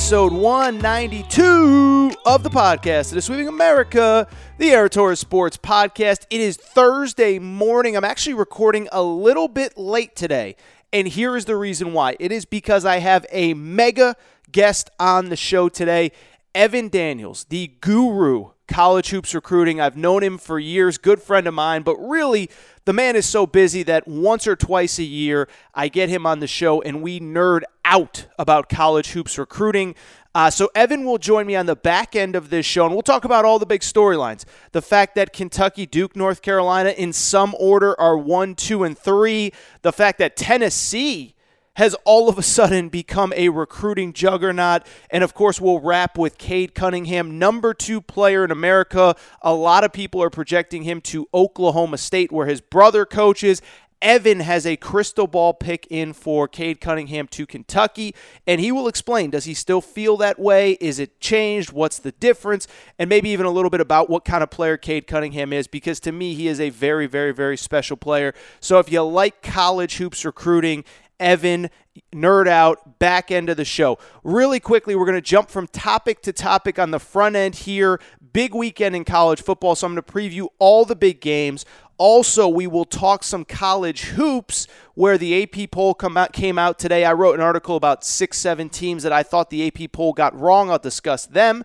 episode 192 of the podcast. It is Sweeping America, the Torres Sports Podcast. It is Thursday morning. I'm actually recording a little bit late today, and here is the reason why. It is because I have a mega guest on the show today, Evan Daniels, the guru college hoops recruiting. I've known him for years, good friend of mine, but really the man is so busy that once or twice a year I get him on the show and we nerd out about college hoops recruiting. Uh, so Evan will join me on the back end of this show, and we'll talk about all the big storylines. The fact that Kentucky, Duke, North Carolina, in some order, are one, two, and three. The fact that Tennessee has all of a sudden become a recruiting juggernaut. And of course, we'll wrap with Cade Cunningham, number two player in America. A lot of people are projecting him to Oklahoma State, where his brother coaches. Evan has a crystal ball pick in for Cade Cunningham to Kentucky, and he will explain does he still feel that way? Is it changed? What's the difference? And maybe even a little bit about what kind of player Cade Cunningham is, because to me, he is a very, very, very special player. So if you like college hoops recruiting Evan, nerd out, back end of the show. Really quickly, we're going to jump from topic to topic on the front end here. Big weekend in college football, so I'm going to preview all the big games. Also, we will talk some college hoops where the AP poll come out, came out today. I wrote an article about six, seven teams that I thought the AP poll got wrong. I'll discuss them.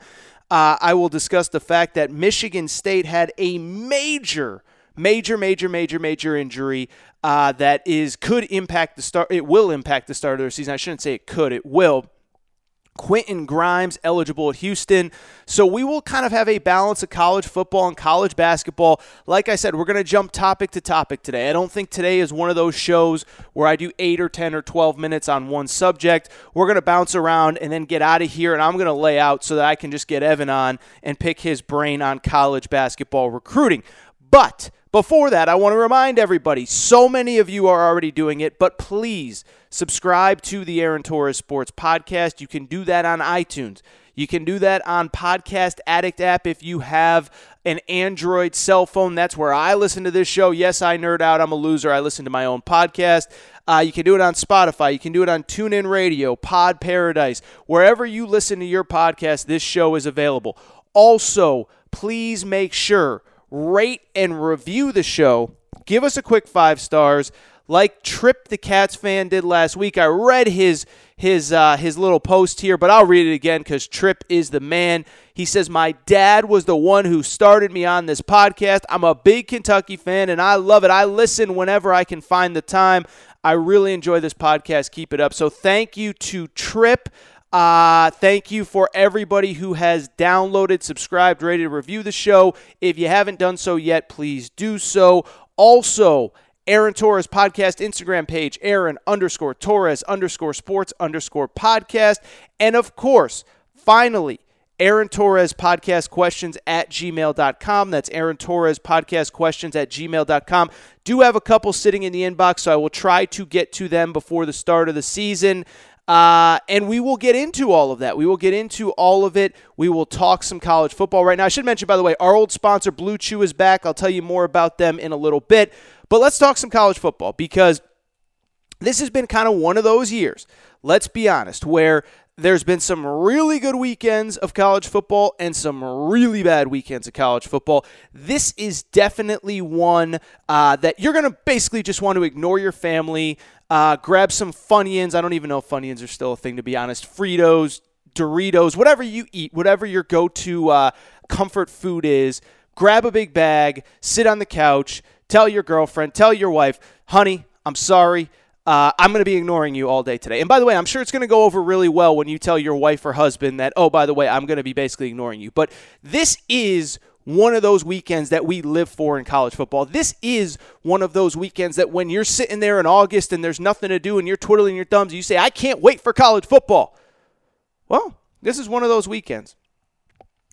Uh, I will discuss the fact that Michigan State had a major major, major, major, major injury uh, that is could impact the start. It will impact the start of their season. I shouldn't say it could. It will. Quentin Grimes eligible at Houston. So we will kind of have a balance of college football and college basketball. Like I said, we're going to jump topic to topic today. I don't think today is one of those shows where I do 8 or 10 or 12 minutes on one subject. We're going to bounce around and then get out of here and I'm going to lay out so that I can just get Evan on and pick his brain on college basketball recruiting. But before that, I want to remind everybody so many of you are already doing it, but please subscribe to the Aaron Torres Sports Podcast. You can do that on iTunes. You can do that on Podcast Addict app if you have an Android cell phone. That's where I listen to this show. Yes, I nerd out. I'm a loser. I listen to my own podcast. Uh, you can do it on Spotify. You can do it on TuneIn Radio, Pod Paradise. Wherever you listen to your podcast, this show is available. Also, please make sure rate and review the show. Give us a quick five stars, like Trip the Cats fan did last week. I read his his uh, his little post here, but I'll read it again because Trip is the man. He says, "My dad was the one who started me on this podcast. I'm a big Kentucky fan, and I love it. I listen whenever I can find the time. I really enjoy this podcast. Keep it up. So thank you to Trip." Uh, thank you for everybody who has downloaded, subscribed, rated, reviewed the show. If you haven't done so yet, please do so. Also, Aaron Torres podcast Instagram page, Aaron underscore Torres underscore sports underscore podcast. And of course, finally, Aaron Torres podcast questions at gmail.com. That's Aaron Torres podcast questions at gmail.com. Do have a couple sitting in the inbox, so I will try to get to them before the start of the season. Uh, and we will get into all of that. We will get into all of it. We will talk some college football right now. I should mention, by the way, our old sponsor, Blue Chew, is back. I'll tell you more about them in a little bit. But let's talk some college football because this has been kind of one of those years, let's be honest, where there's been some really good weekends of college football and some really bad weekends of college football. This is definitely one uh, that you're going to basically just want to ignore your family, uh, grab some Funyuns. I don't even know if Funyuns are still a thing, to be honest. Fritos, Doritos, whatever you eat, whatever your go to uh, comfort food is, grab a big bag, sit on the couch, tell your girlfriend, tell your wife, honey, I'm sorry. Uh, I'm going to be ignoring you all day today. And by the way, I'm sure it's going to go over really well when you tell your wife or husband that, oh, by the way, I'm going to be basically ignoring you. But this is one of those weekends that we live for in college football. This is one of those weekends that when you're sitting there in August and there's nothing to do and you're twiddling your thumbs, you say, I can't wait for college football. Well, this is one of those weekends.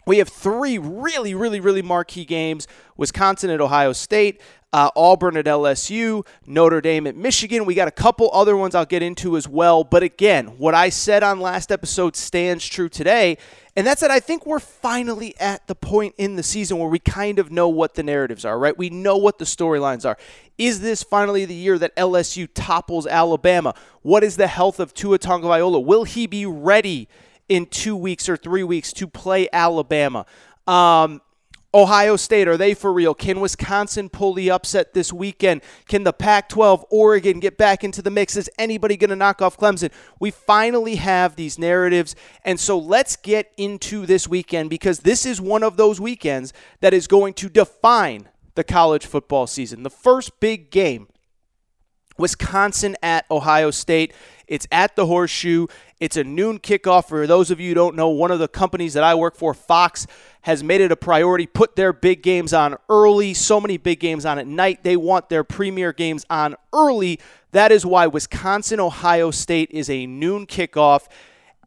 We have three really, really, really marquee games Wisconsin at Ohio State, uh, Auburn at LSU, Notre Dame at Michigan. We got a couple other ones I'll get into as well. But again, what I said on last episode stands true today. And that's that I think we're finally at the point in the season where we kind of know what the narratives are, right? We know what the storylines are. Is this finally the year that LSU topples Alabama? What is the health of Tua Tagovailoa? Will he be ready in two weeks or three weeks to play Alabama? Um, Ohio State, are they for real? Can Wisconsin pull the upset this weekend? Can the Pac 12, Oregon get back into the mix? Is anybody going to knock off Clemson? We finally have these narratives. And so let's get into this weekend because this is one of those weekends that is going to define the college football season. The first big game Wisconsin at Ohio State. It's at the Horseshoe. It's a noon kickoff. For those of you who don't know, one of the companies that I work for, Fox, has made it a priority, put their big games on early. So many big games on at night. They want their premier games on early. That is why Wisconsin Ohio State is a noon kickoff.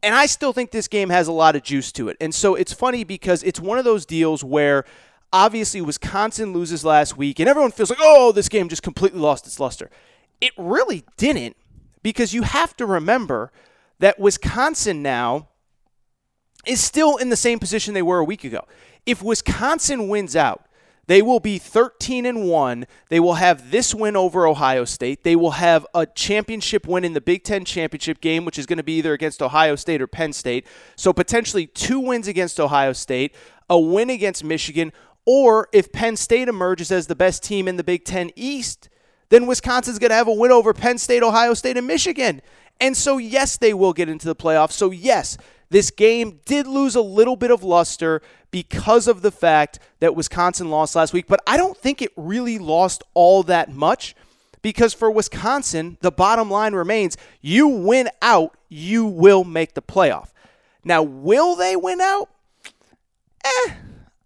And I still think this game has a lot of juice to it. And so it's funny because it's one of those deals where obviously Wisconsin loses last week and everyone feels like, oh, this game just completely lost its luster. It really didn't because you have to remember that Wisconsin now is still in the same position they were a week ago. If Wisconsin wins out, they will be 13 and 1. They will have this win over Ohio State. They will have a championship win in the Big 10 championship game, which is going to be either against Ohio State or Penn State. So potentially two wins against Ohio State, a win against Michigan, or if Penn State emerges as the best team in the Big 10 East, then Wisconsin's going to have a win over Penn State, Ohio State, and Michigan. And so, yes, they will get into the playoffs. So, yes, this game did lose a little bit of luster because of the fact that Wisconsin lost last week, but I don't think it really lost all that much because for Wisconsin, the bottom line remains you win out, you will make the playoff. Now, will they win out? Eh,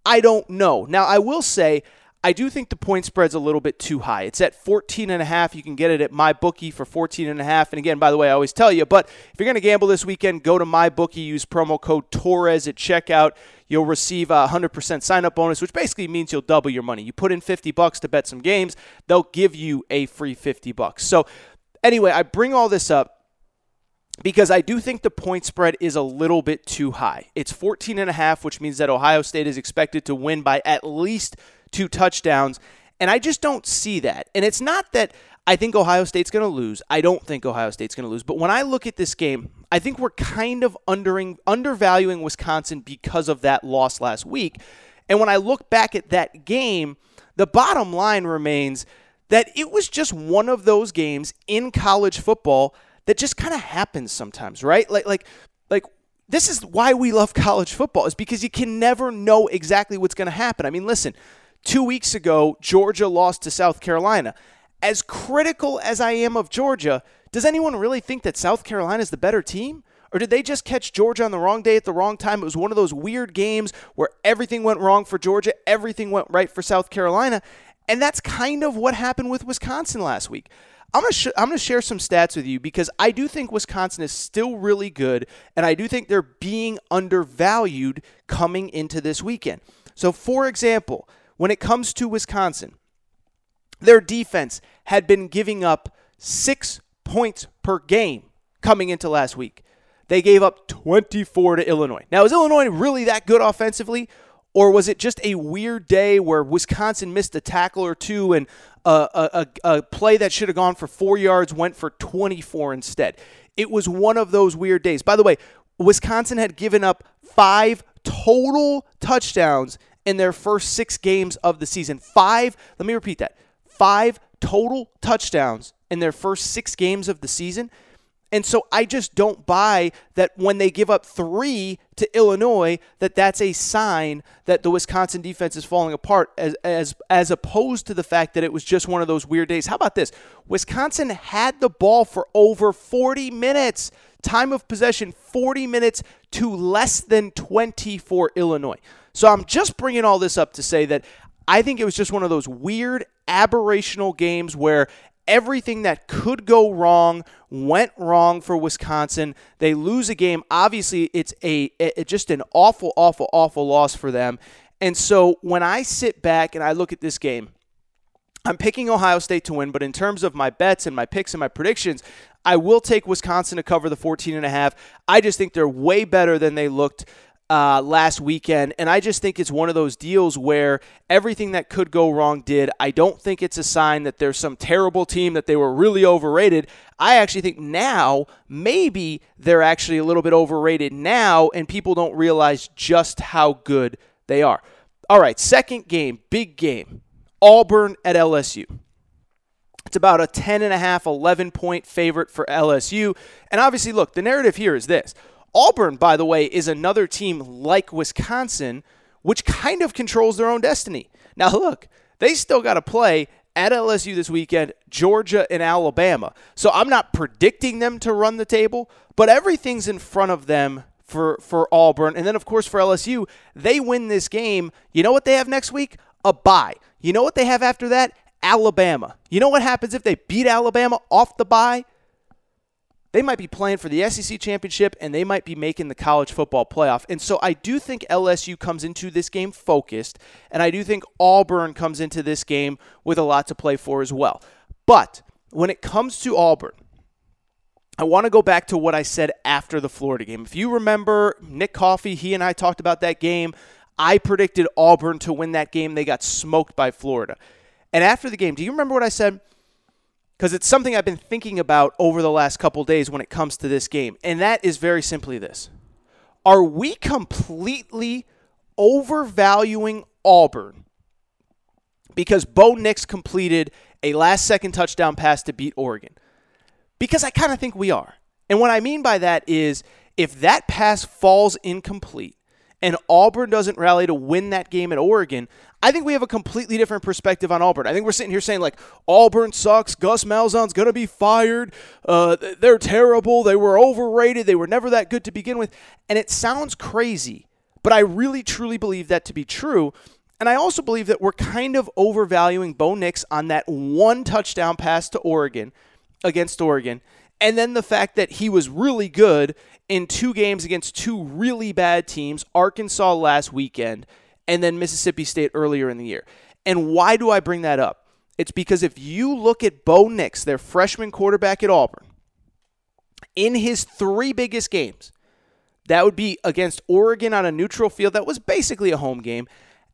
I don't know. Now, I will say I do think the point spread's a little bit too high. It's at 14 and a half. You can get it at my bookie for 14 and a half. And again, by the way, I always tell you, but if you're going to gamble this weekend, go to my bookie, use promo code Torres at checkout. You'll receive a 100% sign up bonus, which basically means you'll double your money. You put in 50 bucks to bet some games, they'll give you a free 50 bucks. So, anyway, I bring all this up because I do think the point spread is a little bit too high. It's 14 and a half, which means that Ohio State is expected to win by at least two touchdowns. And I just don't see that. And it's not that I think Ohio State's going to lose. I don't think Ohio State's going to lose. But when I look at this game, I think we're kind of undering, undervaluing Wisconsin because of that loss last week. And when I look back at that game, the bottom line remains that it was just one of those games in college football that just kind of happens sometimes, right? Like like like this is why we love college football is because you can never know exactly what's going to happen. I mean, listen, Two weeks ago, Georgia lost to South Carolina. As critical as I am of Georgia, does anyone really think that South Carolina is the better team? Or did they just catch Georgia on the wrong day at the wrong time? It was one of those weird games where everything went wrong for Georgia, everything went right for South Carolina. And that's kind of what happened with Wisconsin last week. I'm going to sh- to share some stats with you because I do think Wisconsin is still really good and I do think they're being undervalued coming into this weekend. So for example, when it comes to Wisconsin, their defense had been giving up six points per game coming into last week. They gave up 24 to Illinois. Now, is Illinois really that good offensively? Or was it just a weird day where Wisconsin missed a tackle or two and a, a, a play that should have gone for four yards went for 24 instead? It was one of those weird days. By the way, Wisconsin had given up five total touchdowns in their first six games of the season. Five, let me repeat that five total touchdowns in their first six games of the season. And so I just don't buy that when they give up three to Illinois, that that's a sign that the Wisconsin defense is falling apart, as as as opposed to the fact that it was just one of those weird days. How about this? Wisconsin had the ball for over 40 minutes. Time of possession 40 minutes to less than 20 for Illinois. So I'm just bringing all this up to say that I think it was just one of those weird aberrational games where everything that could go wrong went wrong for Wisconsin. They lose a game. Obviously, it's a it, just an awful, awful, awful loss for them. And so when I sit back and I look at this game, I'm picking Ohio State to win, but in terms of my bets and my picks and my predictions, I will take Wisconsin to cover the 14 and a half. I just think they're way better than they looked uh, last weekend. And I just think it's one of those deals where everything that could go wrong did. I don't think it's a sign that there's some terrible team that they were really overrated. I actually think now maybe they're actually a little bit overrated now, and people don't realize just how good they are. All right, second game, big game. Auburn at LSU. It's about a 10 and a half, 11 point favorite for LSU. And obviously, look, the narrative here is this. Auburn, by the way, is another team like Wisconsin, which kind of controls their own destiny. Now, look, they still got to play at LSU this weekend, Georgia and Alabama. So I'm not predicting them to run the table, but everything's in front of them for, for Auburn. And then, of course, for LSU, they win this game. You know what they have next week? A bye. You know what they have after that? Alabama. You know what happens if they beat Alabama off the bye? They might be playing for the SEC championship and they might be making the college football playoff. And so I do think LSU comes into this game focused, and I do think Auburn comes into this game with a lot to play for as well. But when it comes to Auburn, I want to go back to what I said after the Florida game. If you remember, Nick Coffey, he and I talked about that game. I predicted Auburn to win that game. They got smoked by Florida. And after the game, do you remember what I said? Because it's something I've been thinking about over the last couple days when it comes to this game. And that is very simply this Are we completely overvaluing Auburn because Bo Nix completed a last second touchdown pass to beat Oregon? Because I kind of think we are. And what I mean by that is if that pass falls incomplete, and Auburn doesn't rally to win that game at Oregon, I think we have a completely different perspective on Auburn. I think we're sitting here saying like Auburn sucks, Gus Malzahn's going to be fired, uh, they're terrible, they were overrated, they were never that good to begin with, and it sounds crazy, but I really truly believe that to be true. And I also believe that we're kind of overvaluing Bo Nix on that one touchdown pass to Oregon against Oregon. And then the fact that he was really good in two games against two really bad teams, Arkansas last weekend, and then Mississippi State earlier in the year. And why do I bring that up? It's because if you look at Bo Nix, their freshman quarterback at Auburn, in his three biggest games, that would be against Oregon on a neutral field that was basically a home game,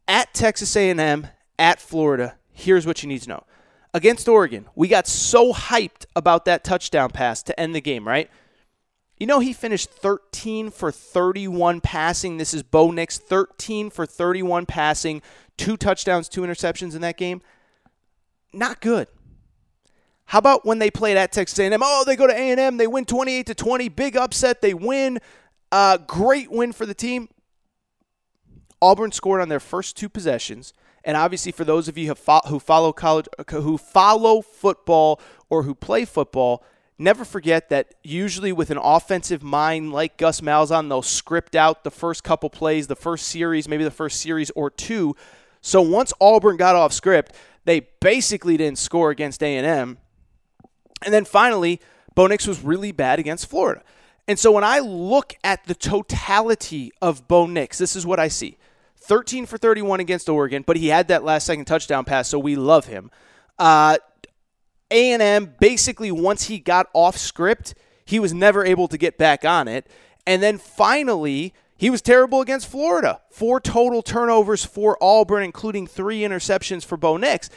at Texas A&M, at Florida. Here's what you need to know. Against Oregon, we got so hyped about that touchdown pass to end the game, right? You know, he finished 13 for 31 passing. This is Bo Nix, 13 for 31 passing, two touchdowns, two interceptions in that game. Not good. How about when they played at Texas A&M? Oh, they go to A&M, they win 28 to 20, big upset, they win. Uh, great win for the team. Auburn scored on their first two possessions, and obviously for those of you who follow college, who follow football or who play football, never forget that usually with an offensive mind like Gus Malzahn, they'll script out the first couple plays, the first series, maybe the first series or two. So once Auburn got off script, they basically didn't score against A&M. And then finally, Bo Nix was really bad against Florida. And so when I look at the totality of Bo Nix, this is what I see. 13 for 31 against Oregon, but he had that last second touchdown pass, so we love him. Uh, a&M basically once he got off script, he was never able to get back on it. And then finally, he was terrible against Florida. Four total turnovers for Auburn, including three interceptions for Bo Nix.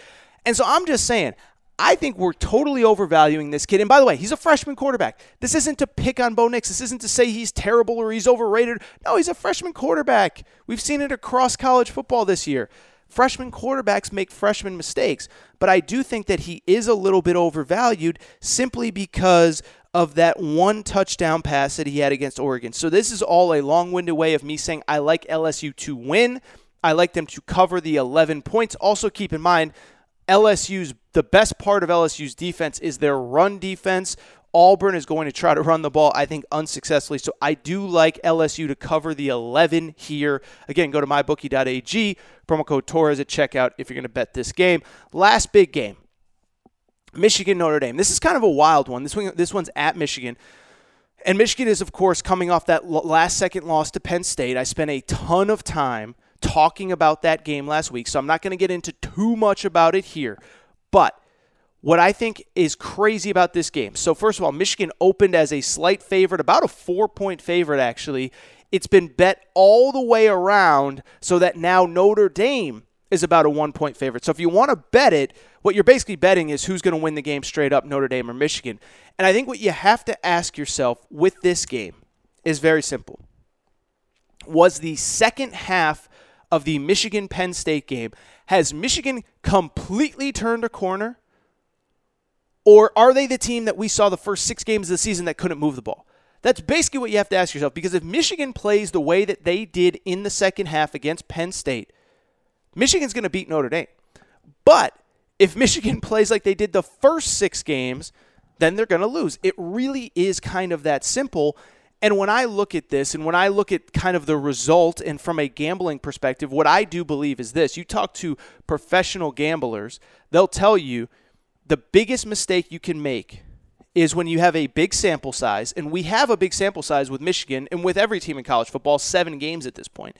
And so I'm just saying, I think we're totally overvaluing this kid. And by the way, he's a freshman quarterback. This isn't to pick on Bo Nix. This isn't to say he's terrible or he's overrated. No, he's a freshman quarterback. We've seen it across college football this year. Freshman quarterbacks make freshman mistakes, but I do think that he is a little bit overvalued simply because of that one touchdown pass that he had against Oregon. So this is all a long-winded way of me saying I like LSU to win. I like them to cover the 11 points. Also keep in mind LSU's the best part of LSU's defense is their run defense. Auburn is going to try to run the ball, I think, unsuccessfully. So I do like LSU to cover the 11 here. Again, go to mybookie.ag, promo code Torres at checkout if you're going to bet this game. Last big game. Michigan Notre Dame. This is kind of a wild one. This one, this one's at Michigan. And Michigan is, of course, coming off that last second loss to Penn State. I spent a ton of time talking about that game last week, so I'm not going to get into too much about it here. But what I think is crazy about this game so, first of all, Michigan opened as a slight favorite, about a four point favorite, actually. It's been bet all the way around so that now Notre Dame is about a one point favorite. So, if you want to bet it, what you're basically betting is who's going to win the game straight up, Notre Dame or Michigan. And I think what you have to ask yourself with this game is very simple. Was the second half of the Michigan Penn State game, has Michigan completely turned a corner? Or are they the team that we saw the first six games of the season that couldn't move the ball? That's basically what you have to ask yourself because if Michigan plays the way that they did in the second half against Penn State, Michigan's going to beat Notre Dame. But if Michigan plays like they did the first six games, then they're going to lose. It really is kind of that simple. And when I look at this and when I look at kind of the result and from a gambling perspective, what I do believe is this you talk to professional gamblers, they'll tell you the biggest mistake you can make is when you have a big sample size, and we have a big sample size with Michigan and with every team in college football, seven games at this point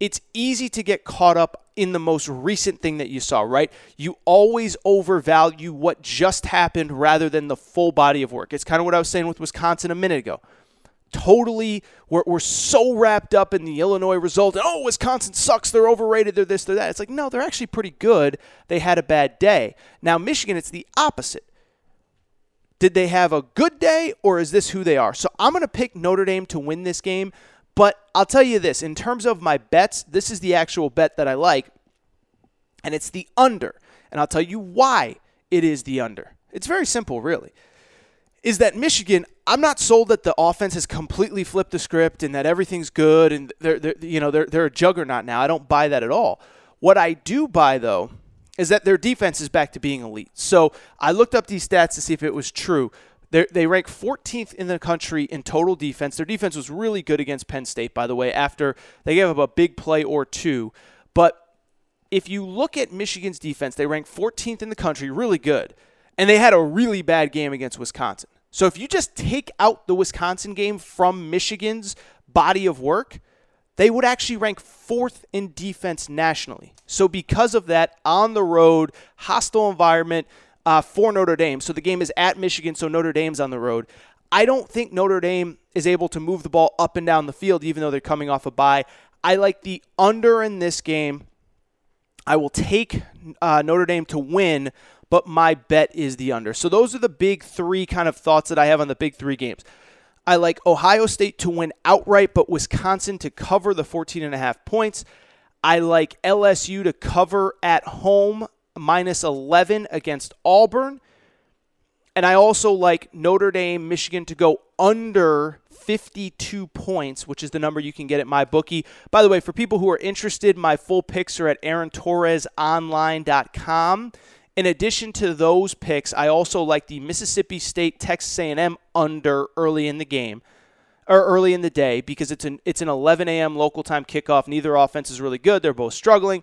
it's easy to get caught up in the most recent thing that you saw, right? You always overvalue what just happened rather than the full body of work. It's kind of what I was saying with Wisconsin a minute ago. Totally, we're, we're so wrapped up in the Illinois result. And, oh, Wisconsin sucks. They're overrated. They're this, they're that. It's like, no, they're actually pretty good. They had a bad day. Now, Michigan, it's the opposite. Did they have a good day, or is this who they are? So I'm going to pick Notre Dame to win this game. But I'll tell you this in terms of my bets, this is the actual bet that I like, and it's the under. And I'll tell you why it is the under. It's very simple, really. Is that Michigan? I'm not sold that the offense has completely flipped the script and that everything's good and they're, they're you know they're they're a juggernaut now. I don't buy that at all. What I do buy though is that their defense is back to being elite. So I looked up these stats to see if it was true. They're, they rank 14th in the country in total defense. Their defense was really good against Penn State, by the way, after they gave up a big play or two. But if you look at Michigan's defense, they rank 14th in the country, really good. And they had a really bad game against Wisconsin. So if you just take out the Wisconsin game from Michigan's body of work, they would actually rank fourth in defense nationally. So because of that, on the road, hostile environment, uh, for Notre Dame. So the game is at Michigan, so Notre Dame's on the road. I don't think Notre Dame is able to move the ball up and down the field, even though they're coming off a bye. I like the under in this game. I will take uh, Notre Dame to win, but my bet is the under. So those are the big three kind of thoughts that I have on the big three games. I like Ohio State to win outright, but Wisconsin to cover the 14 and a half points. I like LSU to cover at home minus 11 against Auburn. And I also like Notre Dame, Michigan to go under 52 points, which is the number you can get at my bookie. By the way, for people who are interested, my full picks are at aarontorresonline.com. In addition to those picks, I also like the Mississippi State Texas A&M under early in the game or early in the day because it's an it's an 11 a.m. local time kickoff. Neither offense is really good; they're both struggling.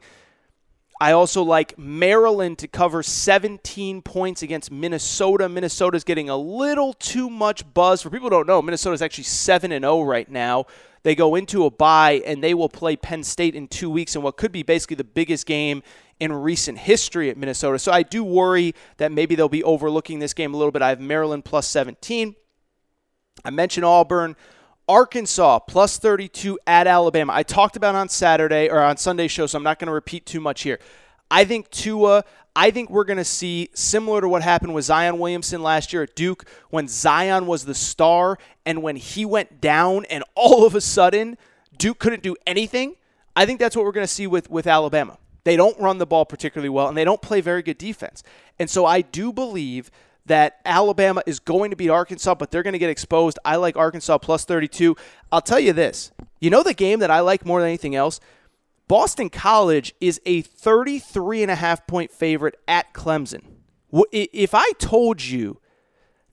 I also like Maryland to cover 17 points against Minnesota. Minnesota's getting a little too much buzz. For people don't know, Minnesota's actually 7 and 0 right now. They go into a bye and they will play Penn State in 2 weeks in what could be basically the biggest game in recent history at Minnesota. So I do worry that maybe they'll be overlooking this game a little bit. I have Maryland plus 17. I mentioned Auburn. Arkansas plus 32 at Alabama. I talked about on Saturday or on Sunday show, so I'm not going to repeat too much here. I think Tua, I think we're going to see similar to what happened with Zion Williamson last year at Duke when Zion was the star and when he went down and all of a sudden Duke couldn't do anything. I think that's what we're going to see with, with Alabama. They don't run the ball particularly well and they don't play very good defense. And so I do believe that Alabama is going to beat Arkansas, but they're going to get exposed. I like Arkansas plus 32. I'll tell you this. You know the game that I like more than anything else? Boston College is a 33 and a half point favorite at Clemson. If I told you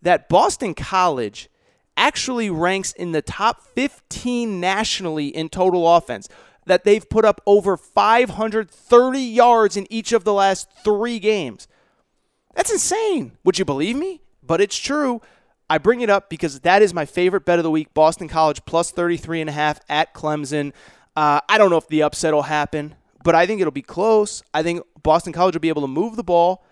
that Boston College actually ranks in the top 15 nationally in total offense, that they've put up over 530 yards in each of the last three games, That's insane. Would you believe me? But it's true. I bring it up because that is my favorite bet of the week. Boston College plus 33 and a half at Clemson. Uh, I don't know if the upset will happen, but I think it'll be close. I think Boston College will be able to move the ball.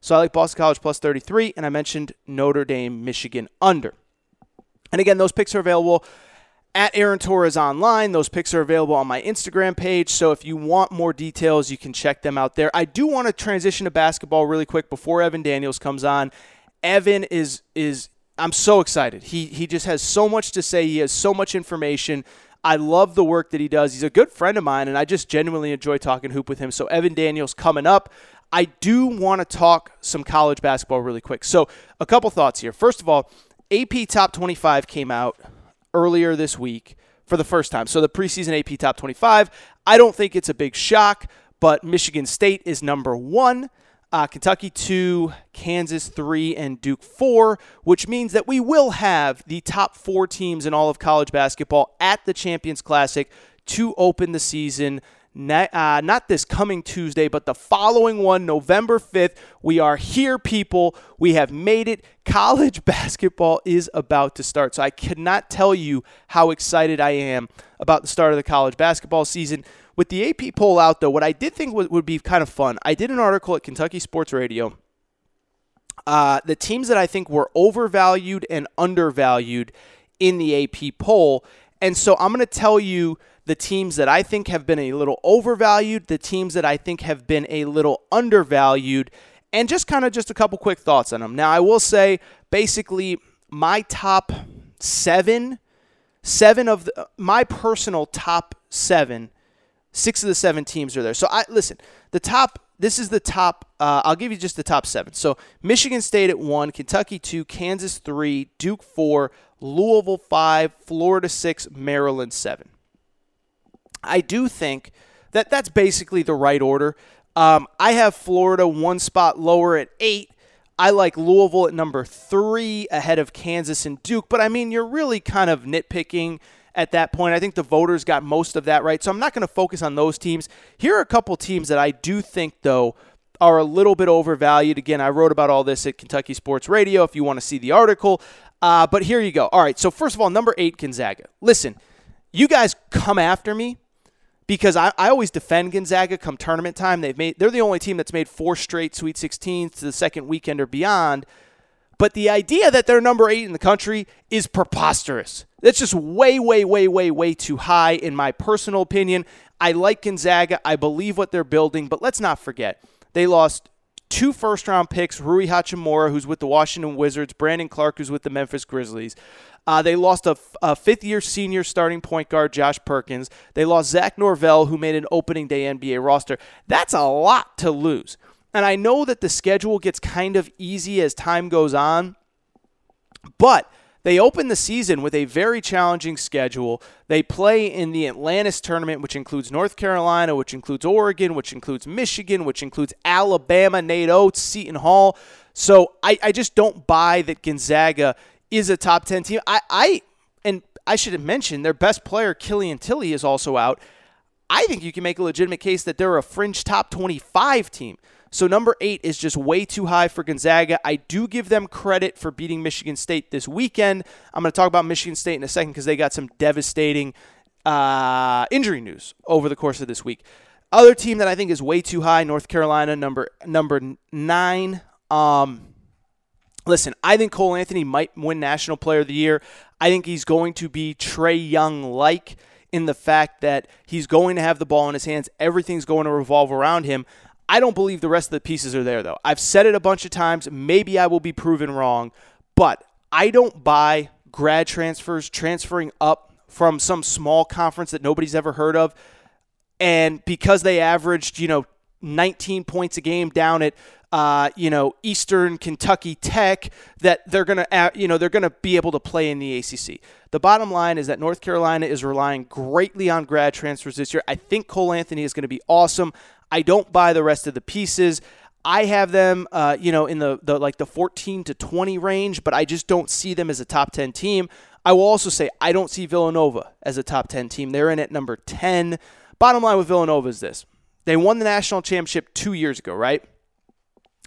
So I like Boston College plus 33, and I mentioned Notre Dame, Michigan under. And again, those picks are available at Aaron Torres online. Those picks are available on my Instagram page. So if you want more details, you can check them out there. I do want to transition to basketball really quick before Evan Daniels comes on. Evan is is I'm so excited. He he just has so much to say. He has so much information. I love the work that he does. He's a good friend of mine, and I just genuinely enjoy talking hoop with him. So Evan Daniels coming up. I do want to talk some college basketball really quick. So a couple thoughts here. First of all, AP Top 25 came out earlier this week for the first time. So the preseason AP Top 25. I don't think it's a big shock, but Michigan State is number one. Uh, Kentucky 2, Kansas 3, and Duke 4, which means that we will have the top four teams in all of college basketball at the Champions Classic to open the season. Not, uh, not this coming Tuesday, but the following one, November 5th. We are here, people. We have made it. College basketball is about to start. So I cannot tell you how excited I am about the start of the college basketball season. With the AP poll out, though, what I did think would, would be kind of fun, I did an article at Kentucky Sports Radio. Uh, the teams that I think were overvalued and undervalued in the AP poll. And so I'm going to tell you the teams that I think have been a little overvalued, the teams that I think have been a little undervalued, and just kind of just a couple quick thoughts on them. Now, I will say basically my top seven, seven of the, my personal top seven Six of the seven teams are there. So I listen. The top. This is the top. Uh, I'll give you just the top seven. So Michigan State at one, Kentucky two, Kansas three, Duke four, Louisville five, Florida six, Maryland seven. I do think that that's basically the right order. Um, I have Florida one spot lower at eight. I like Louisville at number three ahead of Kansas and Duke. But I mean, you're really kind of nitpicking at that point. I think the voters got most of that right. So I'm not going to focus on those teams. Here are a couple teams that I do think, though, are a little bit overvalued. Again, I wrote about all this at Kentucky Sports Radio if you want to see the article. Uh, but here you go. All right. So, first of all, number eight, Gonzaga. Listen, you guys come after me because I, I always defend Gonzaga come tournament time. They've made they're the only team that's made four straight Sweet 16s to the second weekend or beyond. But the idea that they're number eight in the country is preposterous. That's just way, way, way, way, way too high, in my personal opinion. I like Gonzaga. I believe what they're building, but let's not forget they lost two first round picks Rui Hachimura, who's with the Washington Wizards, Brandon Clarke, who's with the Memphis Grizzlies. Uh, they lost a, a fifth year senior starting point guard, Josh Perkins. They lost Zach Norvell, who made an opening day NBA roster. That's a lot to lose. And I know that the schedule gets kind of easy as time goes on, but they open the season with a very challenging schedule. They play in the Atlantis tournament, which includes North Carolina, which includes Oregon, which includes Michigan, which includes Alabama, Nate Oats, Seton Hall. So I, I just don't buy that Gonzaga is a top 10 team. I, I and I should have mentioned their best player, Killian Tillie, is also out. I think you can make a legitimate case that they're a fringe top 25 team. So number eight is just way too high for Gonzaga. I do give them credit for beating Michigan State this weekend. I'm going to talk about Michigan State in a second because they got some devastating uh, injury news over the course of this week. Other team that I think is way too high, North Carolina, number number nine. Um, listen, I think Cole Anthony might win National Player of the Year. I think he's going to be Trae Young like in the fact that he's going to have the ball in his hands. Everything's going to revolve around him. I don't believe the rest of the pieces are there, though. I've said it a bunch of times. Maybe I will be proven wrong, but I don't buy grad transfers transferring up from some small conference that nobody's ever heard of. And because they averaged, you know, 19 points a game down at uh, you know Eastern Kentucky Tech that they're gonna you know they're gonna be able to play in the ACC. The bottom line is that North Carolina is relying greatly on grad transfers this year. I think Cole Anthony is going to be awesome. I don't buy the rest of the pieces. I have them, uh, you know, in the, the like the 14 to 20 range, but I just don't see them as a top 10 team. I will also say I don't see Villanova as a top 10 team. They're in at number 10. Bottom line with Villanova is this: they won the national championship two years ago, right?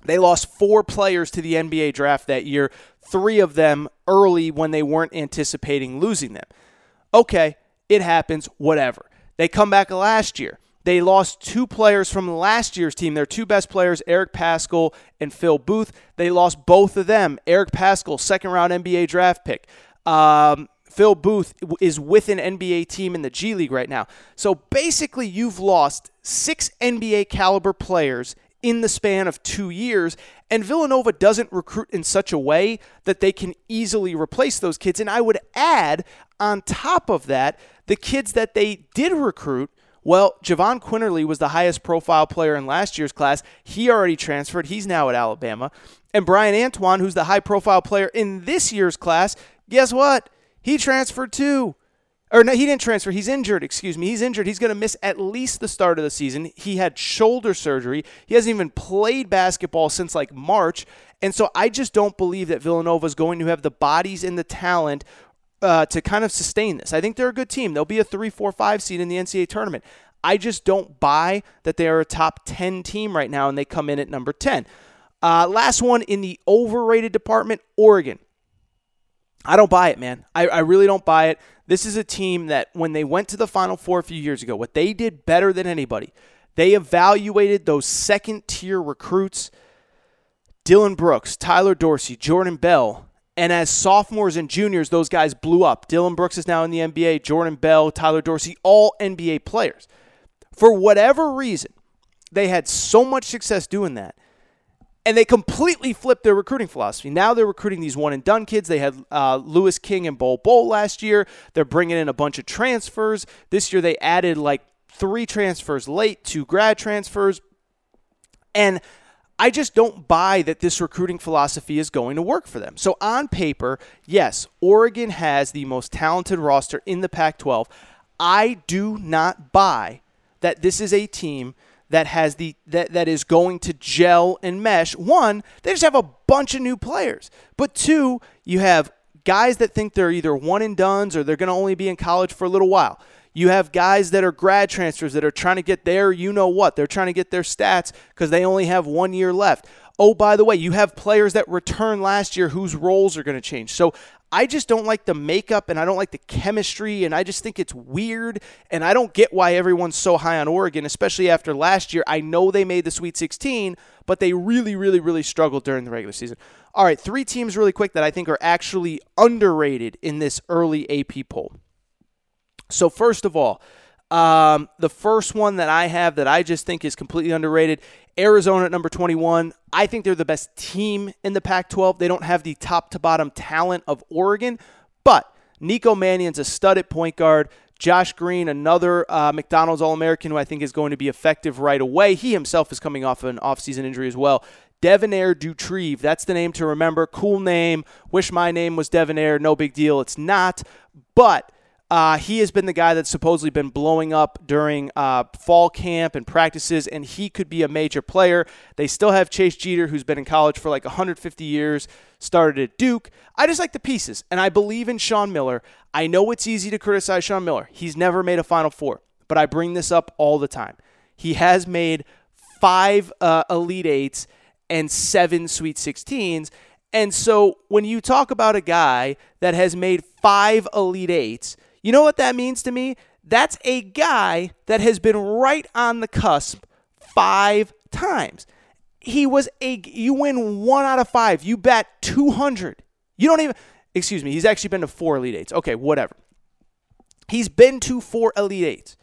They lost four players to the NBA draft that year, three of them early when they weren't anticipating losing them. Okay, it happens, whatever. They come back last year. They lost two players from last year's team. Their two best players, Eric Paschall and Phil Booth. They lost both of them. Eric Paschall, second round NBA draft pick. Um, Phil Booth is with an NBA team in the G League right now. So basically, you've lost six NBA caliber players in the span of two years, and Villanova doesn't recruit in such a way that they can easily replace those kids. And I would add, on top of that, the kids that they did recruit. Well, Jahvon Quinerly was the highest profile player in last year's class. He already transferred. He's now at Alabama. And Bryan Antoine, who's the high profile player in this year's class, guess what? He transferred too. Or no, he didn't transfer. He's injured. Excuse me. He's injured. He's going to miss at least the start of the season. He had shoulder surgery. He hasn't even played basketball since like March. And so I just don't believe that Villanova is going to have the bodies and the talent uh, to kind of sustain this. I think they're a good team. They'll be a three, four, five seed in the NCAA tournament. I just don't buy that they are a top 10 team right now and they come in at number 10. Uh, last one in the overrated department Oregon. I don't buy it, man. I, I really don't buy it. This is a team that when they went to the Final Four a few years ago, what they did better than anybody, they evaluated those second tier recruits Dillon Brooks, Tyler Dorsey, Jordan Bell. And as sophomores and juniors, those guys blew up. Dillon Brooks is now in the NBA, Jordan Bell, Tyler Dorsey, all NBA players. For whatever reason, they had so much success doing that and they completely flipped their recruiting philosophy. Now they're recruiting these one and done kids. They had uh, Louis King and Bol Bowl last year. They're bringing in a bunch of transfers. This year they added like three transfers late, two grad transfers. And I just don't buy that this recruiting philosophy is going to work for them. So, on paper, yes, Oregon has the most talented roster in the Pac 12. I do not buy that this is a team that has the that, that is going to gel and mesh. One, they just have a bunch of new players. But two, you have guys that think they're either one and dones or they're going to only be in college for a little while. You have guys that are grad transfers that are trying to get their you know what. They're trying to get their stats because they only have one year left. Oh, by the way, you have players that returned last year whose roles are going to change. So I just don't like the makeup and I don't like the chemistry and I just think it's weird and I don't get why everyone's so high on Oregon, especially after last year. I know they made the Sweet 16, but they really, really, really struggled during the regular season. All right, three teams really quick that I think are actually underrated in this early AP poll. So, first of all, um, the first one that I have that I just think is completely underrated Arizona at number 21. I think they're the best team in the Pac 12. They don't have the top to bottom talent of Oregon, but Nico Mannion's a stud at point guard. Josh Green, another uh, McDonald's All American who I think is going to be effective right away. He himself is coming off of an offseason injury as well. Devonaire Doutrive, that's the name to remember. Cool name. Wish my name was Devonaire. No big deal. It's not. But uh, he has been the guy that's supposedly been blowing up during uh, fall camp and practices, and he could be a major player. They still have Chase Jeter, who's been in college for like 150 years, started at Duke. I just like the pieces, and I believe in Sean Miller. I know it's easy to criticize Sean Miller. He's never made a Final Four, but I bring this up all the time. He has made five uh, Elite Eights and seven Sweet 16s. And so when you talk about a guy that has made five Elite Eights, you know what that means to me? That's a guy that has been right on the cusp five times. He was a, you win one out of five. You bet 200. You don't even, excuse me, he's actually been to four Elite Eights. Okay, whatever. He's been to four Elite Eights.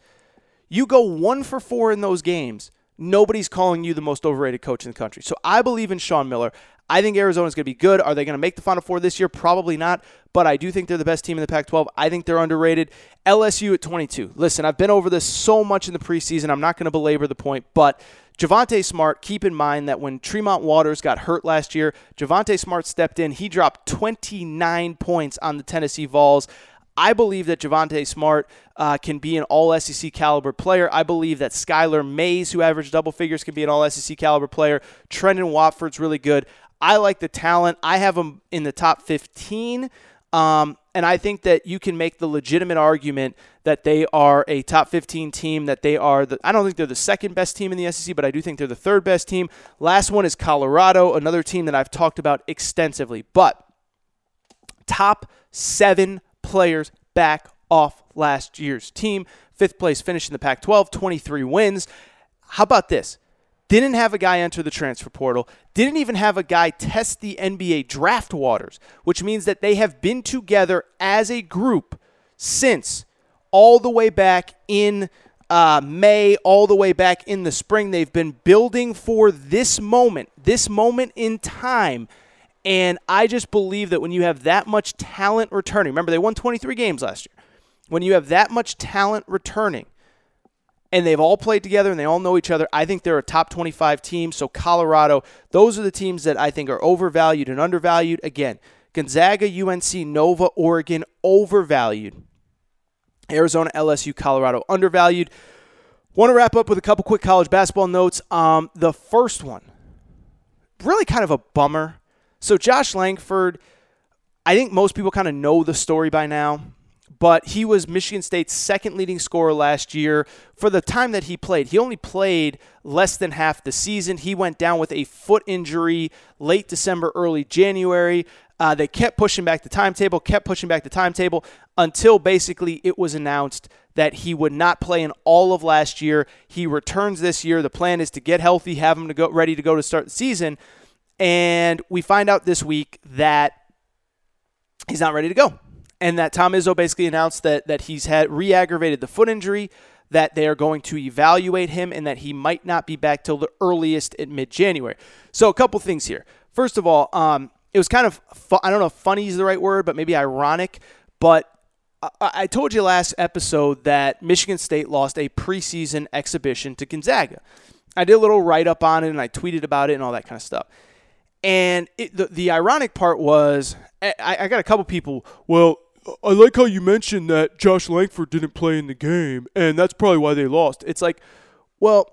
You go one for four in those games. Nobody's calling you the most overrated coach in the country. So I believe in Sean Miller. I think Arizona's going to be good. Are they going to make the Final Four this year? Probably not, but I do think they're the best team in the Pac 12. I think they're underrated. LSU at 22. Listen, I've been over this so much in the preseason. I'm not going to belabor the point, but Javonte Smart, keep in mind that when Tremont Waters got hurt last year, Javonte Smart stepped in. He dropped 29 points on the Tennessee Vols. I believe that Javonte Smart uh, can be an all SEC caliber player. I believe that Skylar Mays, who averaged double figures, can be an all SEC caliber player. Trendon Watford's really good. I like the talent. I have them in the top 15. Um, and I think that you can make the legitimate argument that they are a top 15 team, that they are the, I don't think they're the second best team in the SEC, but I do think they're the third best team. Last one is Colorado, another team that I've talked about extensively. But top seven players back off last year's team. Fifth place finish in the Pac 12, 23 wins. How about this? Didn't have a guy enter the transfer portal. Didn't even have a guy test the NBA draft waters, which means that they have been together as a group since all the way back in uh, May, all the way back in the spring. They've been building for this moment, this moment in time. And I just believe that when you have that much talent returning, remember they won 23 games last year. When you have that much talent returning, and they've all played together and they all know each other. I think they're a top 25 team. So, Colorado, those are the teams that I think are overvalued and undervalued. Again, Gonzaga, UNC, Nova, Oregon, overvalued. Arizona, LSU, Colorado, undervalued. Want to wrap up with a couple quick college basketball notes. Um, the first one, really kind of a bummer. So, Josh Langford, I think most people kind of know the story by now but he was Michigan State's second leading scorer last year for the time that he played. He only played less than half the season. He went down with a foot injury late December, early January. Uh, they kept pushing back the timetable, kept pushing back the timetable until basically it was announced that he would not play in all of last year. He returns this year. The plan is to get healthy, have him to go ready to go to start the season. And we find out this week that he's not ready to go and that Tom Izzo basically announced that that he's had re-aggravated the foot injury, that they are going to evaluate him, and that he might not be back till the earliest in mid-January. So a couple things here. First of all, um, it was kind of fu- I don't know if funny is the right word, but maybe ironic. But I-, I told you last episode that Michigan State lost a preseason exhibition to Gonzaga. I did a little write up on it and I tweeted about it and all that kind of stuff. And it, the, the ironic part was, I, I got a couple people, well, I like how you mentioned that Josh Langford didn't play in the game, and that's probably why they lost. It's like, well,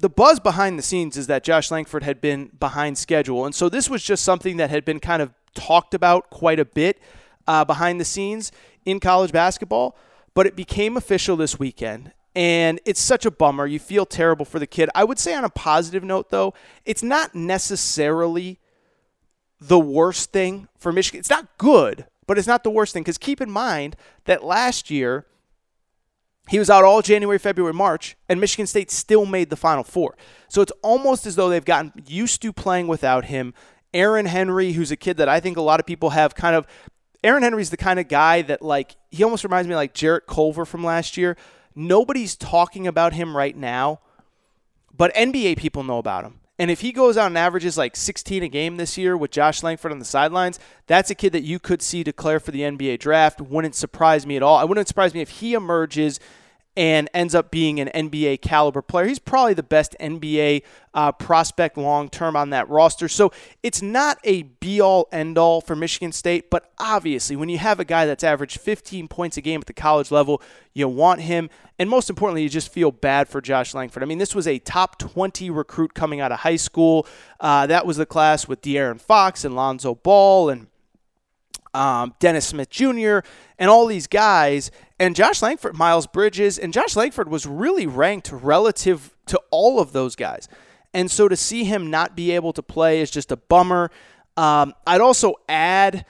the buzz behind the scenes is that Josh Langford had been behind schedule. And so this was just something that had been kind of talked about quite a bit uh, behind the scenes in college basketball. But it became official this weekend. And it's such a bummer. You feel terrible for the kid. I would say, on a positive note, though, it's not necessarily the worst thing for Michigan. It's not good, but it's not the worst thing because keep in mind that last year he was out all January, February, March, and Michigan State still made the Final Four. So it's almost as though they've gotten used to playing without him. Aaron Henry, who's a kid that I think a lot of people have kind of. Aaron Henry's the kind of guy that, like, he almost reminds me like Jarrett Culver from last year. Nobody's talking about him right now, but NBA people know about him. And if he goes out and averages like 16 a game this year with Josh Langford on the sidelines, that's a kid that you could see declare for the NBA draft. Wouldn't surprise me at all. I wouldn't surprise me if he emerges and ends up being an NBA caliber player. He's probably the best NBA uh, prospect long term on that roster. So it's not a be all end all for Michigan State, but obviously, when you have a guy that's averaged 15 points a game at the college level, you want him. And most importantly, you just feel bad for Josh Langford. I mean, this was a top 20 recruit coming out of high school. Uh, that was the class with De'Aaron Fox and Lonzo Ball and um, Dennis Smith Jr., and all these guys. And Josh Langford, Miles Bridges, and Josh Langford was really ranked relative to all of those guys. And so to see him not be able to play is just a bummer. Um, I'd also add,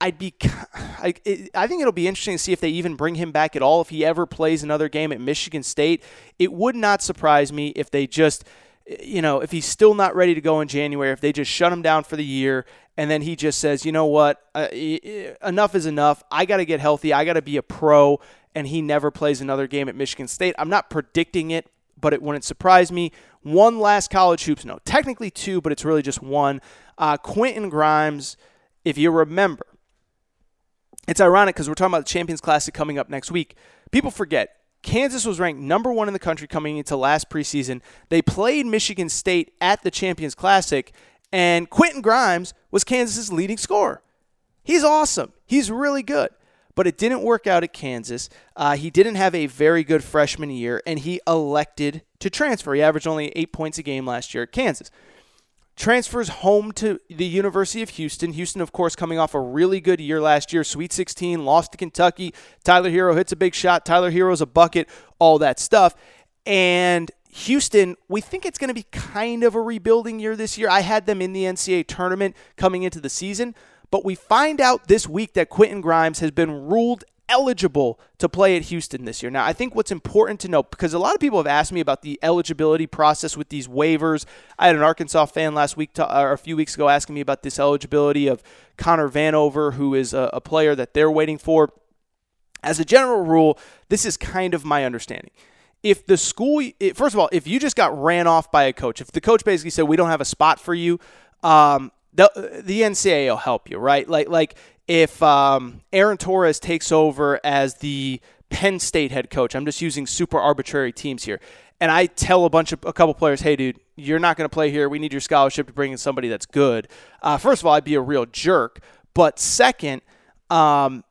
I'd be, I, I think it'll be interesting to see if they even bring him back at all if he ever plays another game at Michigan State. It would not surprise me if they just you know, if he's still not ready to go in January, if they just shut him down for the year and then he just says, you know what, uh, enough is enough. I got to get healthy. I got to be a pro. And he never plays another game at Michigan State. I'm not predicting it, but it wouldn't surprise me. One last college hoops note, technically two, but it's really just one. Uh, Quentin Grimes, if you remember, it's ironic because we're talking about the Champions Classic coming up next week. People forget Kansas was ranked number one in the country coming into last preseason. They played Michigan State at the Champions Classic, and Quentin Grimes was Kansas's leading scorer. He's awesome. He's really good. But it didn't work out at Kansas. Uh, he didn't have a very good freshman year, and he elected to transfer. He averaged only eight points a game last year at Kansas. Transfers home to the University of Houston. Houston, of course, coming off a really good year last year, Sweet 16, lost to Kentucky. Tyler Herro hits a big shot. Tyler Herro's a bucket, all that stuff. And Houston, we think it's going to be kind of a rebuilding year this year. I had them in the NCAA tournament coming into the season, but we find out this week that Quentin Grimes has been ruled eligible to play at Houston this year. Now, I think what's important to note because a lot of people have asked me about the eligibility process with these waivers. I had an Arkansas fan last week, to, or a few weeks ago, asking me about this eligibility of Connor Vanover, who is a, a player that they're waiting for. As a general rule, this is kind of my understanding. If the school, first of all, if you just got ran off by a coach, if the coach basically said we don't have a spot for you, um, the the NCAA will help you, right? Like like if um, Aaron Torres takes over as the Penn State head coach, I'm just using super arbitrary teams here, and I tell a bunch of a couple players, hey, dude, you're not going to play here. We need your scholarship to bring in somebody that's good. Uh, first of all, I'd be a real jerk, but second, um,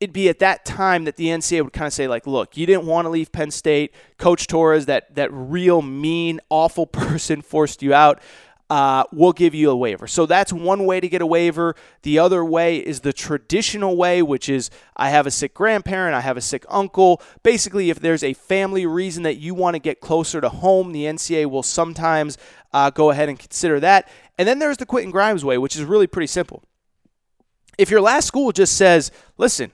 it'd be at that time that the NCAA would kind of say, like, look, you didn't want to leave Penn State. Coach Torres, that that real mean, awful person, forced you out uh, we'll give you a waiver. So that's one way to get a waiver. The other way is the traditional way, which is I have a sick grandparent, I have a sick uncle. Basically, if there's a family reason that you want to get closer to home, the NCA will sometimes uh, go ahead and consider that. And then there's the Quentin Grimes way, which is really pretty simple. If your last school just says, listen,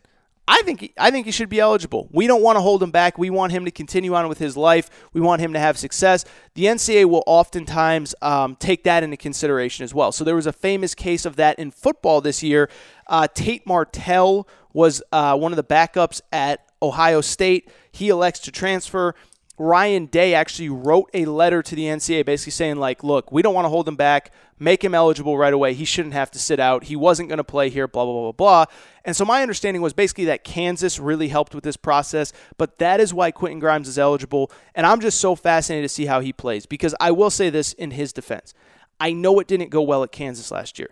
I think I think he should be eligible. We don't want to hold him back. We want him to continue on with his life. We want him to have success. The NCAA will oftentimes um, take that into consideration as well. So there was a famous case of that in football this year. Uh, Tate Martell was uh, one of the backups at Ohio State. He elects to transfer. Ryan Day actually wrote a letter to the NCAA basically saying, like, look, we don't want to hold him back, make him eligible right away. He shouldn't have to sit out. He wasn't going to play here, blah, blah, blah, blah, blah. And so my understanding was basically that Kansas really helped with this process, but that is why Quentin Grimes is eligible. And I'm just so fascinated to see how he plays because I will say this in his defense. I know it didn't go well at Kansas last year,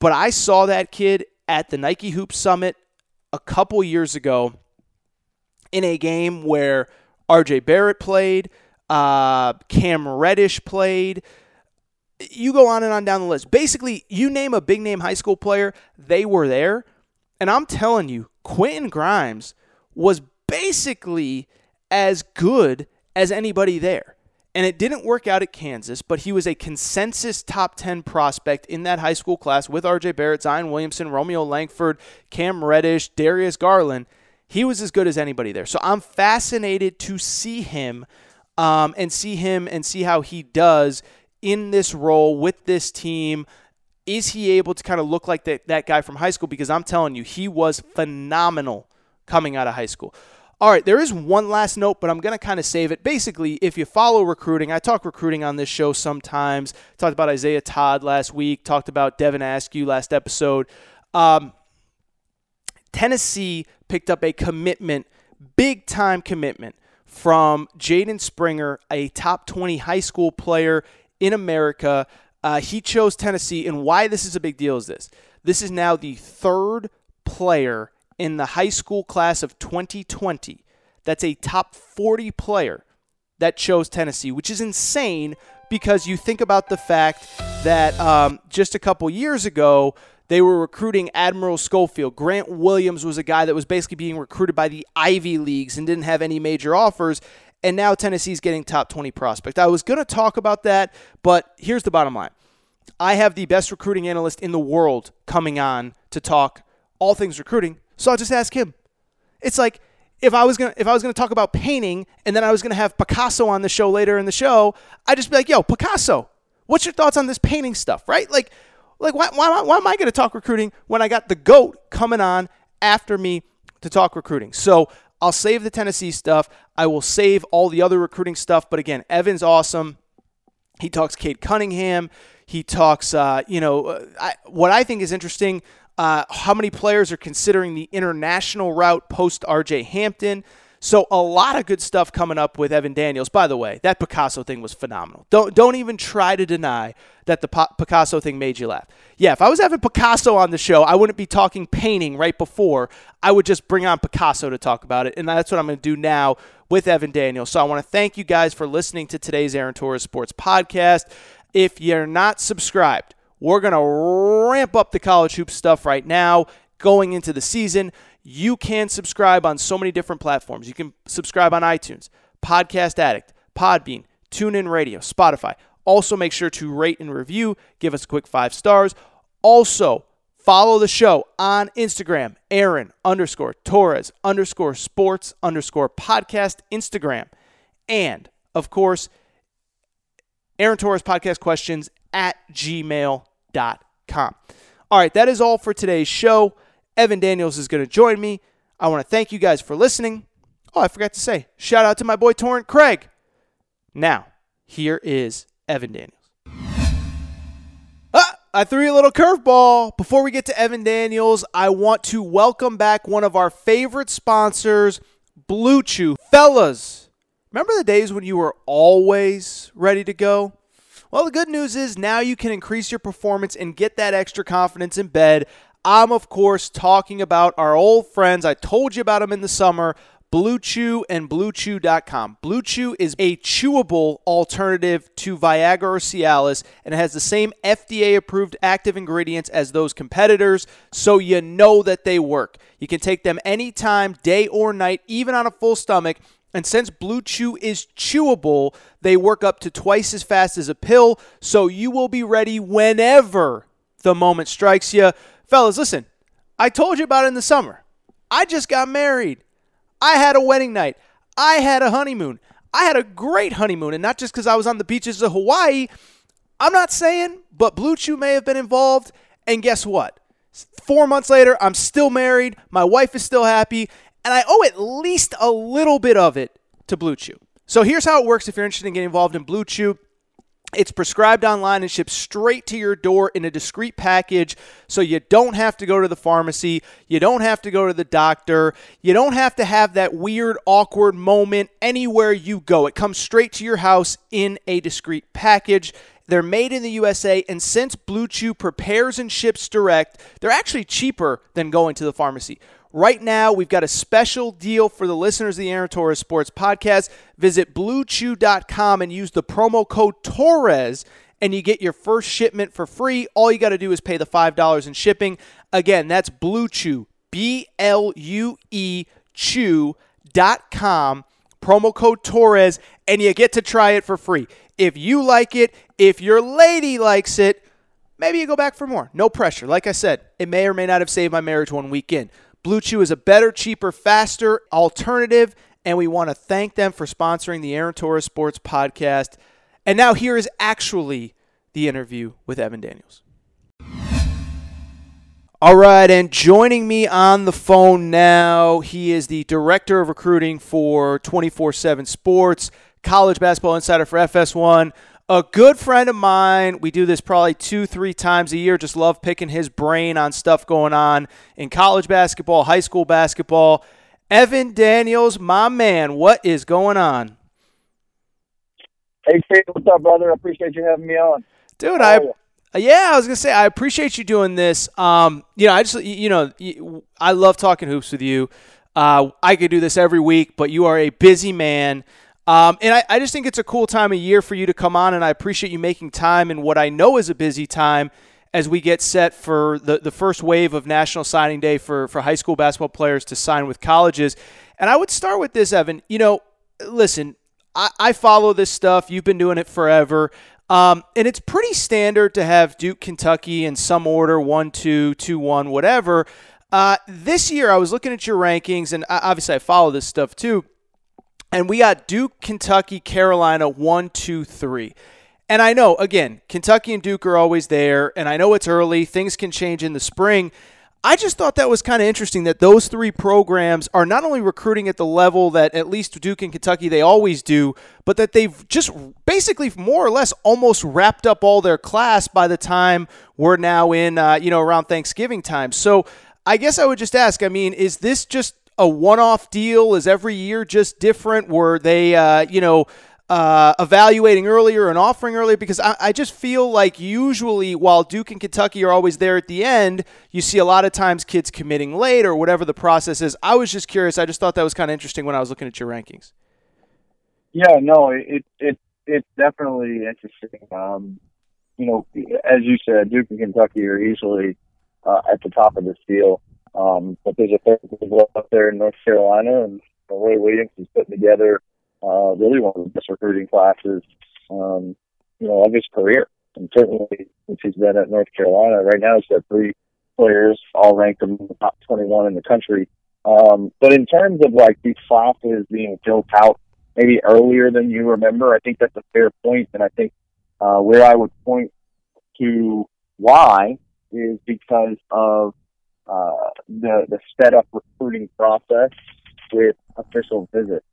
but I saw that kid at the Nike Hoop Summit a couple years ago in a game where – RJ Barrett played, uh, Cam Reddish played. You go on and on down the list. Basically, you name a big name high school player, they were there. And I'm telling you, Quentin Grimes was basically as good as anybody there. And it didn't work out at Kansas, but he was a consensus top 10 prospect in that high school class with RJ Barrett, Zion Williamson, Romeo Langford, Cam Reddish, Darius Garland he was as good as anybody there. So I'm fascinated to see him um, and see him and see how he does in this role with this team. Is he able to kind of look like that, that guy from high school? Because I'm telling you, he was phenomenal coming out of high school. All right, there is one last note, but I'm going to kind of save it. Basically, if you follow recruiting, I talk recruiting on this show sometimes. Talked about Isaiah Todd last week, talked about Devin Askew last episode. Um, Tennessee picked up a commitment, big time commitment from Jaden Springer, a top 20 high school player in America. Uh, he chose Tennessee, and why this is a big deal is this. This is now the third player in the high school class of 2020 that's a top 40 player that chose Tennessee, which is insane because you think about the fact that um, just a couple years ago, they were recruiting Admiral Schofield. Grant Williams was a guy that was basically being recruited by the Ivy Leagues and didn't have any major offers. And now Tennessee's getting top 20 prospect. I was going to talk about that, but here's the bottom line. I have the best recruiting analyst in the world coming on to talk all things recruiting, so I'll just ask him. It's like if I was gonna if I was gonna talk about painting and then I was gonna have Picasso on the show later in the show, I'd just be like, "Yo, Picasso, what's your thoughts on this painting stuff?" Right? Like like, why, why, why am I going to talk recruiting when I got the GOAT coming on after me to talk recruiting? So I'll save the Tennessee stuff. I will save all the other recruiting stuff. But again, Evan's awesome. He talks Cade Cunningham. He talks, uh, you know, uh, I, what I think is interesting uh, how many players are considering the international route post RJ Hampton. So a lot of good stuff coming up with Evan Daniels. By the way, that Picasso thing was phenomenal. Don't don't even try to deny that the Picasso thing made you laugh. Yeah, if I was having Picasso on the show, I wouldn't be talking painting right before. I would just bring on Picasso to talk about it, and that's what I'm going to do now with Evan Daniels. So I want to thank you guys for listening to today's Aaron Torres Sports podcast. if you're not subscribed, we're going to ramp up the college hoop stuff right now going into the season. You can subscribe on so many different platforms. You can subscribe on iTunes, Podcast Addict, Podbean, TuneIn Radio, Spotify. Also, make sure to rate and review. Give us a quick five stars. Also, follow the show on Instagram, Aaron underscore Torres underscore sports underscore podcast Instagram. And, of course, Aaron Torres podcast questions at gmail.com. All right, that is all for today's show. Evan Daniels is going to join me. I want to thank you guys for listening. Oh, I forgot to say, shout out to my boy Torrent Craig. Now, here is Evan Daniels. Ah, I threw you a little curveball. Before we get to Evan Daniels, I want to welcome back one of our favorite sponsors, Blue Chew. Fellas, remember the days when you were always ready to go? Well, the good news is now you can increase your performance and get that extra confidence in bed. I'm, of course, talking about our old friends. I told you about them in the summer. Blue Chew and BlueChew.com. Blue Chew is a chewable alternative to Viagra or Cialis and it has the same FDA approved active ingredients as those competitors, so you know that they work. You can take them anytime, day or night, even on a full stomach. And since Blue Chew is chewable, they work up to twice as fast as a pill, so you will be ready whenever the moment strikes you. Fellas, listen, I told you about it in the summer. I just got married. I had a wedding night. I had a honeymoon. I had a great honeymoon, and not just because I was on the beaches of Hawaii. I'm not saying, but Blue Chew may have been involved. And guess what? Four months later, I'm still married. My wife is still happy, and I owe at least a little bit of it to Blue Chew. So here's how it works if you're interested in getting involved in Blue Chew. It's prescribed online and shipped straight to your door in a discreet package so you don't have to go to the pharmacy. You don't have to go to the doctor. You don't have to have that weird, awkward moment anywhere you go. It comes straight to your house in a discreet package. They're made in the USA, and since Blue Chew prepares and ships direct, they're actually cheaper than going to the pharmacy. Right now, we've got a special deal for the listeners of the Aaron Torres Sports Podcast. Visit bluechew.com and use the promo code Torres, and you get your first shipment for free. All you got to do is pay the $5 in shipping. Again, that's Blue Chew, B L U E Chew.com, promo code Torres, and you get to try it for free. If you like it, if your lady likes it, maybe you go back for more. No pressure. Like I said, it may or may not have saved my marriage one weekend. Blue Chew is a better, cheaper, faster alternative, and we want to thank them for sponsoring the Aaron Torres Sports Podcast. And now here is actually the interview with Evan Daniels. All right, and joining me on the phone now, he is the director of recruiting for 24 7 Sports, college basketball insider for FS1, a good friend of mine. We do this probably two, three times a year. Just love picking his brain on stuff going on in college basketball, high school basketball. Evan Daniels, my man, what is going on? Hey, Steve, what's up, brother? I appreciate you having me on. Dude, I. Yeah, I was gonna say I appreciate you doing this. Um, you know, I just you know I love talking hoops with you. Uh, I could do this every week, but you are a busy man. Um, and I, I just think it's a cool time of year for you to come on, and I appreciate you making time in what I know is a busy time as we get set for the, the first wave of National Signing Day for, for high school basketball players to sign with colleges. And I would start with this, Evan. You know, listen, I, I follow this stuff. You've been doing it forever. Um, and it's pretty standard to have Duke, Kentucky in some order one, two, two, one, whatever. Uh, this year, I was looking at your rankings, and obviously I follow this stuff too. And we got Duke, Kentucky, Carolina, one, two, three. And I know, again, Kentucky and Duke are always there, and I know it's early. Things can change in the spring. I just thought that was kind of interesting that those three programs are not only recruiting at the level that at least Duke and Kentucky they always do, but that they've just basically more or less almost wrapped up all their class by the time we're now in, uh, you know, around Thanksgiving time. So I guess I would just ask, I mean, is this just a one-off deal? Is every year just different? Were they, uh, you know, uh, evaluating earlier and offering earlier? Because I, I, just feel like usually, while Duke and Kentucky are always there at the end, you see a lot of times kids committing late or whatever the process is. I was just curious. I just thought that was kind of interesting when I was looking at your rankings. Yeah, no, it it it's definitely interesting. Um, you know, as you said, Duke and Kentucky are easily uh, at the top of this deal. Um, but there's a third level up there in North Carolina, and Roy Williams is putting together uh, really one of the best recruiting classes, um, you know, of his career. And certainly, since he's been at North Carolina, right now he's got three players all ranked among the top 21 in the country. Um, but in terms of like these classes being built out maybe earlier than you remember, I think that's a fair point, and I think uh, where I would point to why is because of uh, the the sped up recruiting process with official visits.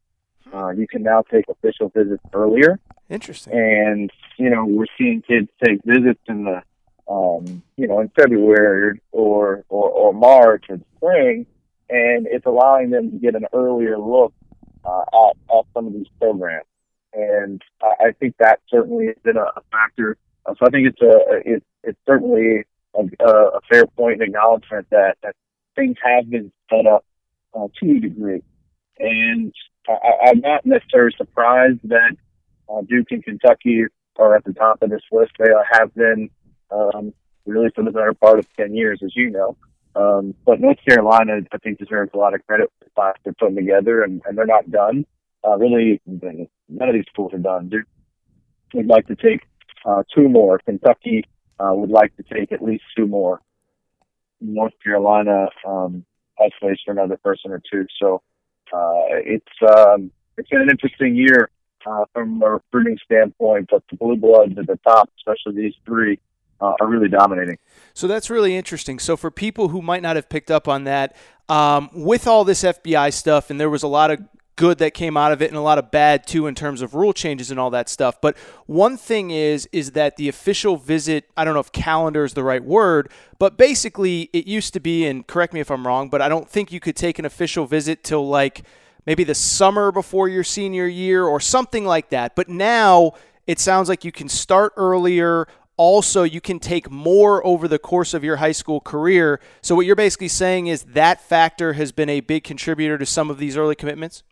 Uh, you can now take official visits earlier. Interesting. And you know we're seeing kids take visits in the um, you know in February or or, or March or spring, and it's allowing them to get an earlier look uh, at, at some of these programs and I, I think that certainly has been a, a factor. So I think it's a it, it's certainly a, a fair point and acknowledgement that that things have been set up uh, to a degree, and I, I'm not necessarily surprised that uh, Duke and Kentucky are at the top of this list. They have been um, really for the better part of ten years, as you know. Um, but North Carolina, I think, deserves a lot of credit for the class they're putting together, and, and they're not done. Uh, really, none of these schools are done. Duke would like to take uh, two more. Kentucky uh, would like to take at least two more. North Carolina um, space for another person or two. So uh, it's um, it's been an interesting year uh, from a recruiting standpoint, but the blue bloods at the top, especially these three, uh, are really dominating. So that's really interesting. So for people who might not have picked up on that, um, with all this FBI stuff, and there was a lot of good that came out of it and a lot of bad too in terms of rule changes and all that stuff. But one thing is is that the official visit, I don't know if calendar is the right word, but basically it used to be and correct me if I'm wrong, but I don't think you could take an official visit till like maybe the summer before your senior year or something like that. But now it sounds like you can start earlier. Also, you can take more over the course of your high school career. So, what you're basically saying is that factor has been a big contributor to some of these early commitments?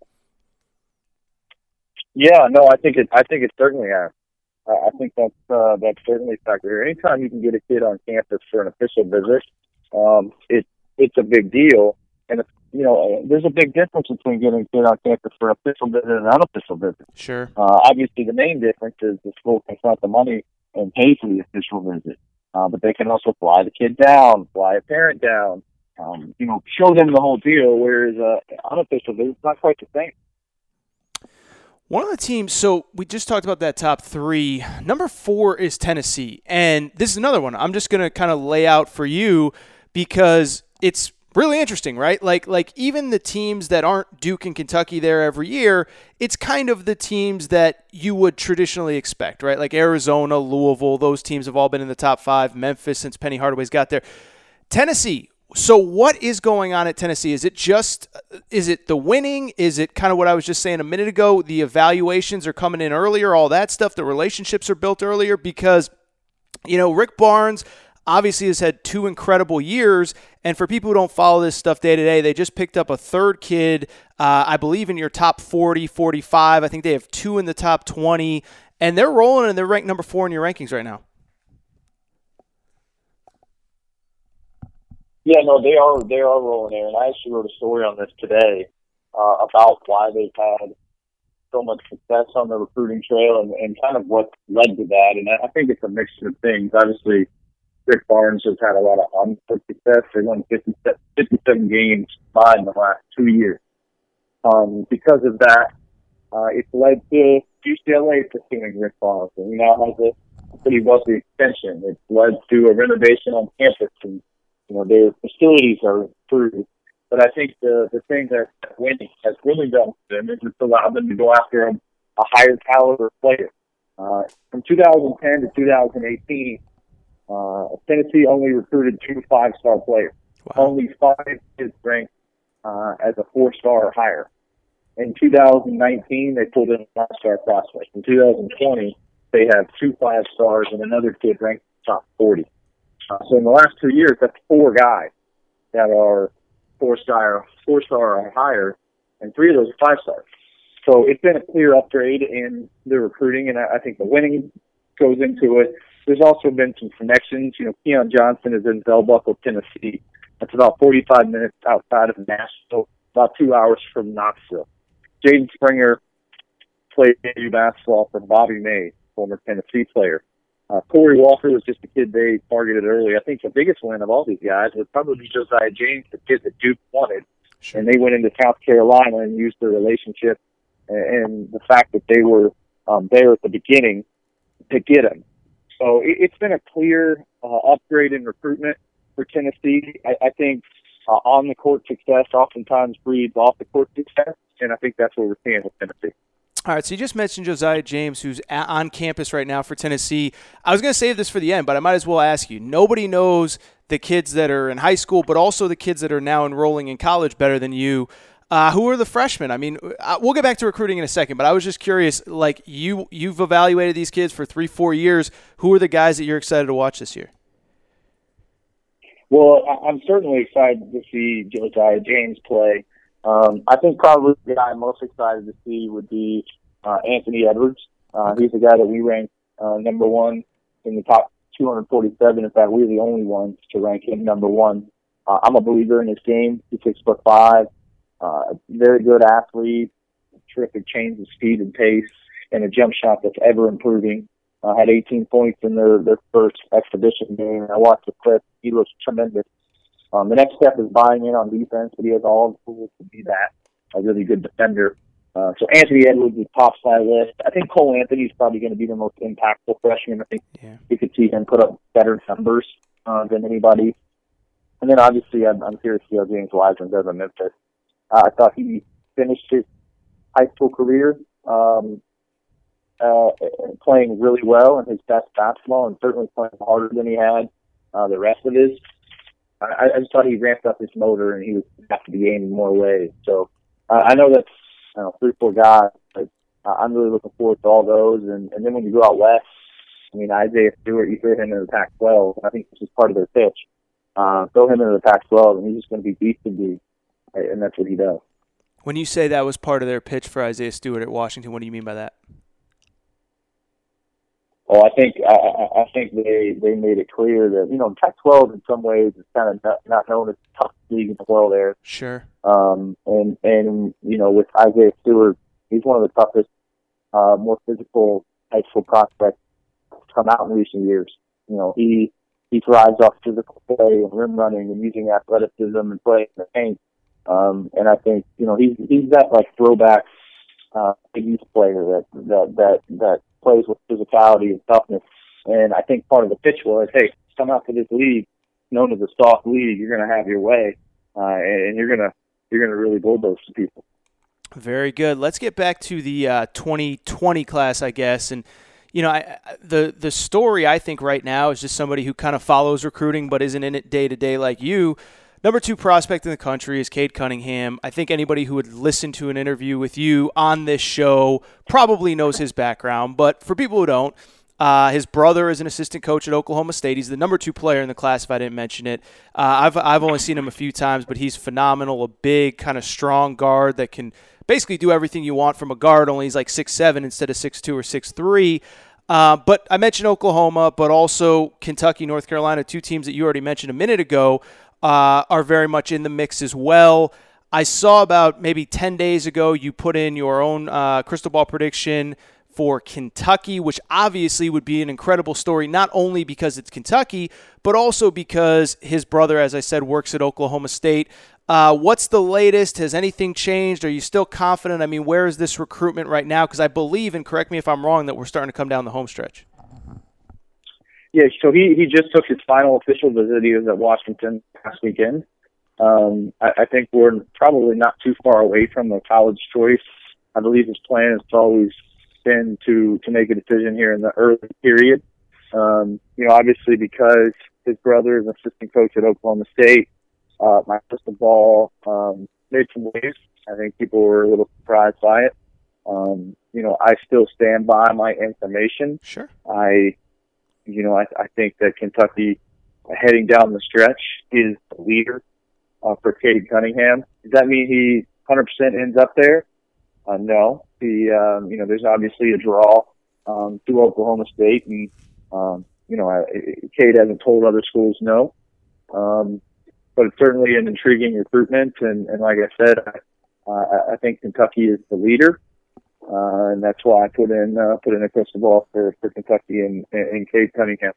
Yeah, no, I think it. I think it certainly has. I think that's uh, that's certainly a factor. Anytime you can get a kid on campus for an official visit, um, it it's a big deal. And you know, there's a big difference between getting a kid on campus for an official visit and an unofficial visit. Sure. Uh, obviously, the main difference is the school can front the money and pay for the official visit, uh, but they can also fly the kid down, fly a parent down, um, you know, show them the whole deal. Whereas uh, unofficial visit, it's not quite the same. One of the teams, so we just talked about that top three. Number four is Tennessee. And this is another one I'm just going to kind of lay out for you because it's really interesting, right? Like like even the teams that aren't Duke and Kentucky there every year, it's kind of the teams that you would traditionally expect, right? Like Arizona, Louisville, those teams have all been in the top 5, Memphis since Penny Hardaway's got there. Tennessee, so what is going on at Tennessee? Is it just is it the winning? Is it kind of what I was just saying a minute ago? The evaluations are coming in earlier, all that stuff. The relationships are built earlier because you know Rick Barnes obviously has had two incredible years. And for people who don't follow this stuff day to day, they just picked up a third kid, uh, I believe, in your top 40, 45. I think they have two in the top 20, and they're rolling and they're ranked number four in your rankings right now. Yeah, no, they are they are rolling there, and I actually wrote a story on this today uh, about why they've had so much success on the recruiting trail and, and kind of what led to that. And I think it's a mixture of things. Obviously, Rick Barnes has had a lot of on success. They won 50, 57 games by in the last two years. Um, because of that, uh, it's led to UCLA pursuing Rick Barnes, and he now has a pretty wealthy extension. It's led to a renovation on campus and you know, their facilities are improved. But I think the the thing that winning has really done for them is it's allowed them to go after a, a higher caliber player. Uh, from 2010 to 2018, uh, Tennessee only recruited two five-star players. Wow. Only five kids ranked uh, as a four-star or higher. In 2019, they pulled in a five-star prospect. In 2020, they have two five stars and another kid ranked top 40. Uh, so in the last two years, that's four guys that are four star, four star or higher, and three of those are five stars. So it's been a clear upgrade in the recruiting, and I, I think the winning goes into it. there's also been some connections. You know, Keon Johnson is in Bell Buckle, Tennessee. That's about 45 minutes outside of Nashville, about two hours from Knoxville. Jaden Springer played basketball for Bobby Maze, former Tennessee player. Uh, Corey Walker was just a kid they targeted early. I think the biggest win of all these guys would probably be Josiah James, the kid that Duke wanted. Sure. And they went into South Carolina and used their relationship and, and the fact that they were um, there at the beginning to get him. So it, it's been a clear uh, upgrade in recruitment for Tennessee. I, I think uh, on the court success oftentimes breeds off the court success, and I think that's what we're seeing with Tennessee. All right, so you just mentioned Josiah James, who's on campus right now for Tennessee. I was going to save this for the end, but I might as well ask you. Nobody knows the kids that are in high school, but also the kids that are now enrolling in college better than you. Uh, who are the freshmen? I mean, uh, we'll get back to recruiting in a second, but I was just curious. Like you, you've evaluated these kids for three, four years. Who are the guys that you're excited to watch this year? Well, I'm certainly excited to see Josiah James play. Um, I think probably the guy I'm most excited to see would be uh, Anthony Edwards. Uh, he's the guy that we ranked uh, number one in the top 247. In fact, we're the only ones to rank him number one. Uh, I'm a believer in his game. He's six foot five, uh, very good athlete, terrific change of speed and pace, and a jump shot that's ever improving. Uh, had 18 points in their their first exhibition game. I watched the clip. He looks tremendous. Um, the next step is buying in on defense, but he has all the tools to be that a really good defender. Uh, so Anthony Edwards is top my list. I think Cole Anthony is probably going to be the most impactful freshman. I think yeah. you could see him put up better numbers uh, than anybody. And then obviously, I'm, I'm curious to see how James Wiseman does in Memphis. Uh, I thought he finished his high school career um, uh, playing really well in his best basketball, and certainly playing harder than he had uh, the rest of his. I, I just thought he ramped up his motor, and he was after the game in more ways. So uh, I know that's you know, three, four guys. But uh, I'm really looking forward to all those. And, and then when you go out west, I mean, Isaiah Stewart, you throw him in the Pac-12. I think this is part of their pitch. Uh, throw him into the Pac-12, and he's just going to be beast to be, and that's what he does. When you say that was part of their pitch for Isaiah Stewart at Washington, what do you mean by that? Oh, I think I, I think they they made it clear that you know Pac-12 in some ways is kind of not, not known as the toughest league in the world. There, sure. Um, and and you know with Isaiah Stewart, he's one of the toughest, uh, more physical high school prospects come out in recent years. You know he he thrives off physical play and rim running and using athleticism and playing in the paint. Um, and I think you know he's he's that like throwback uh, youth player that that that that plays with physicality and toughness. And I think part of the pitch was, hey, come out to this league, known as a soft league, you're going to have your way, uh, and you're going to you're going to really bulldoze some people. Very good. Let's get back to the uh, 2020 class, I guess, and you know, I, the the story I think right now is just somebody who kind of follows recruiting but isn't in it day to day like you. Number two prospect in the country is Cade Cunningham. I think anybody who would listen to an interview with you on this show probably knows his background. But for people who don't, uh, his brother is an assistant coach at Oklahoma State. He's the number two player in the class, if I didn't mention it. Uh, I've, I've only seen him a few times, but he's phenomenal. A big, kind of strong guard that can basically do everything you want from a guard, only he's like six seven instead of six two or six three. Uh, but I mentioned Oklahoma, but also Kentucky, North Carolina, two teams that you already mentioned a minute ago uh, are very much in the mix as well. I saw about maybe 10 days ago you put in your own uh, crystal ball prediction for Kentucky, which obviously would be an incredible story, not only because it's Kentucky, but also because his brother, as I said, works at Oklahoma State. Uh, what's the latest? Has anything changed? Are you still confident? I mean, where is this recruitment right now? Because I believe, and correct me if I'm wrong, that we're starting to come down the home stretch. Yeah, so he he just took his final official visit. He was at Washington last weekend. Um, I, I think we're probably not too far away from the college choice. I believe his plan has always been to to make a decision here in the early period. Um, you know, obviously because his brother is an assistant coach at Oklahoma State. Uh, my crystal ball um, made some waves. I think people were a little surprised by it. Um, you know, I still stand by my information. Sure. I you know, I, I think that Kentucky heading down the stretch is the leader uh, for Cade Cunningham. Does that mean he 100% ends up there? Uh, no. The um, you know, there's obviously a draw um, to Oklahoma State, and um, you know, I, Cade hasn't told other schools no. Um, but it's certainly an intriguing recruitment. And, and like I said, I, uh, I think Kentucky is the leader. Uh, and that's why I put in, uh, put in a crystal ball for, for Kentucky and, and Cade Cunningham.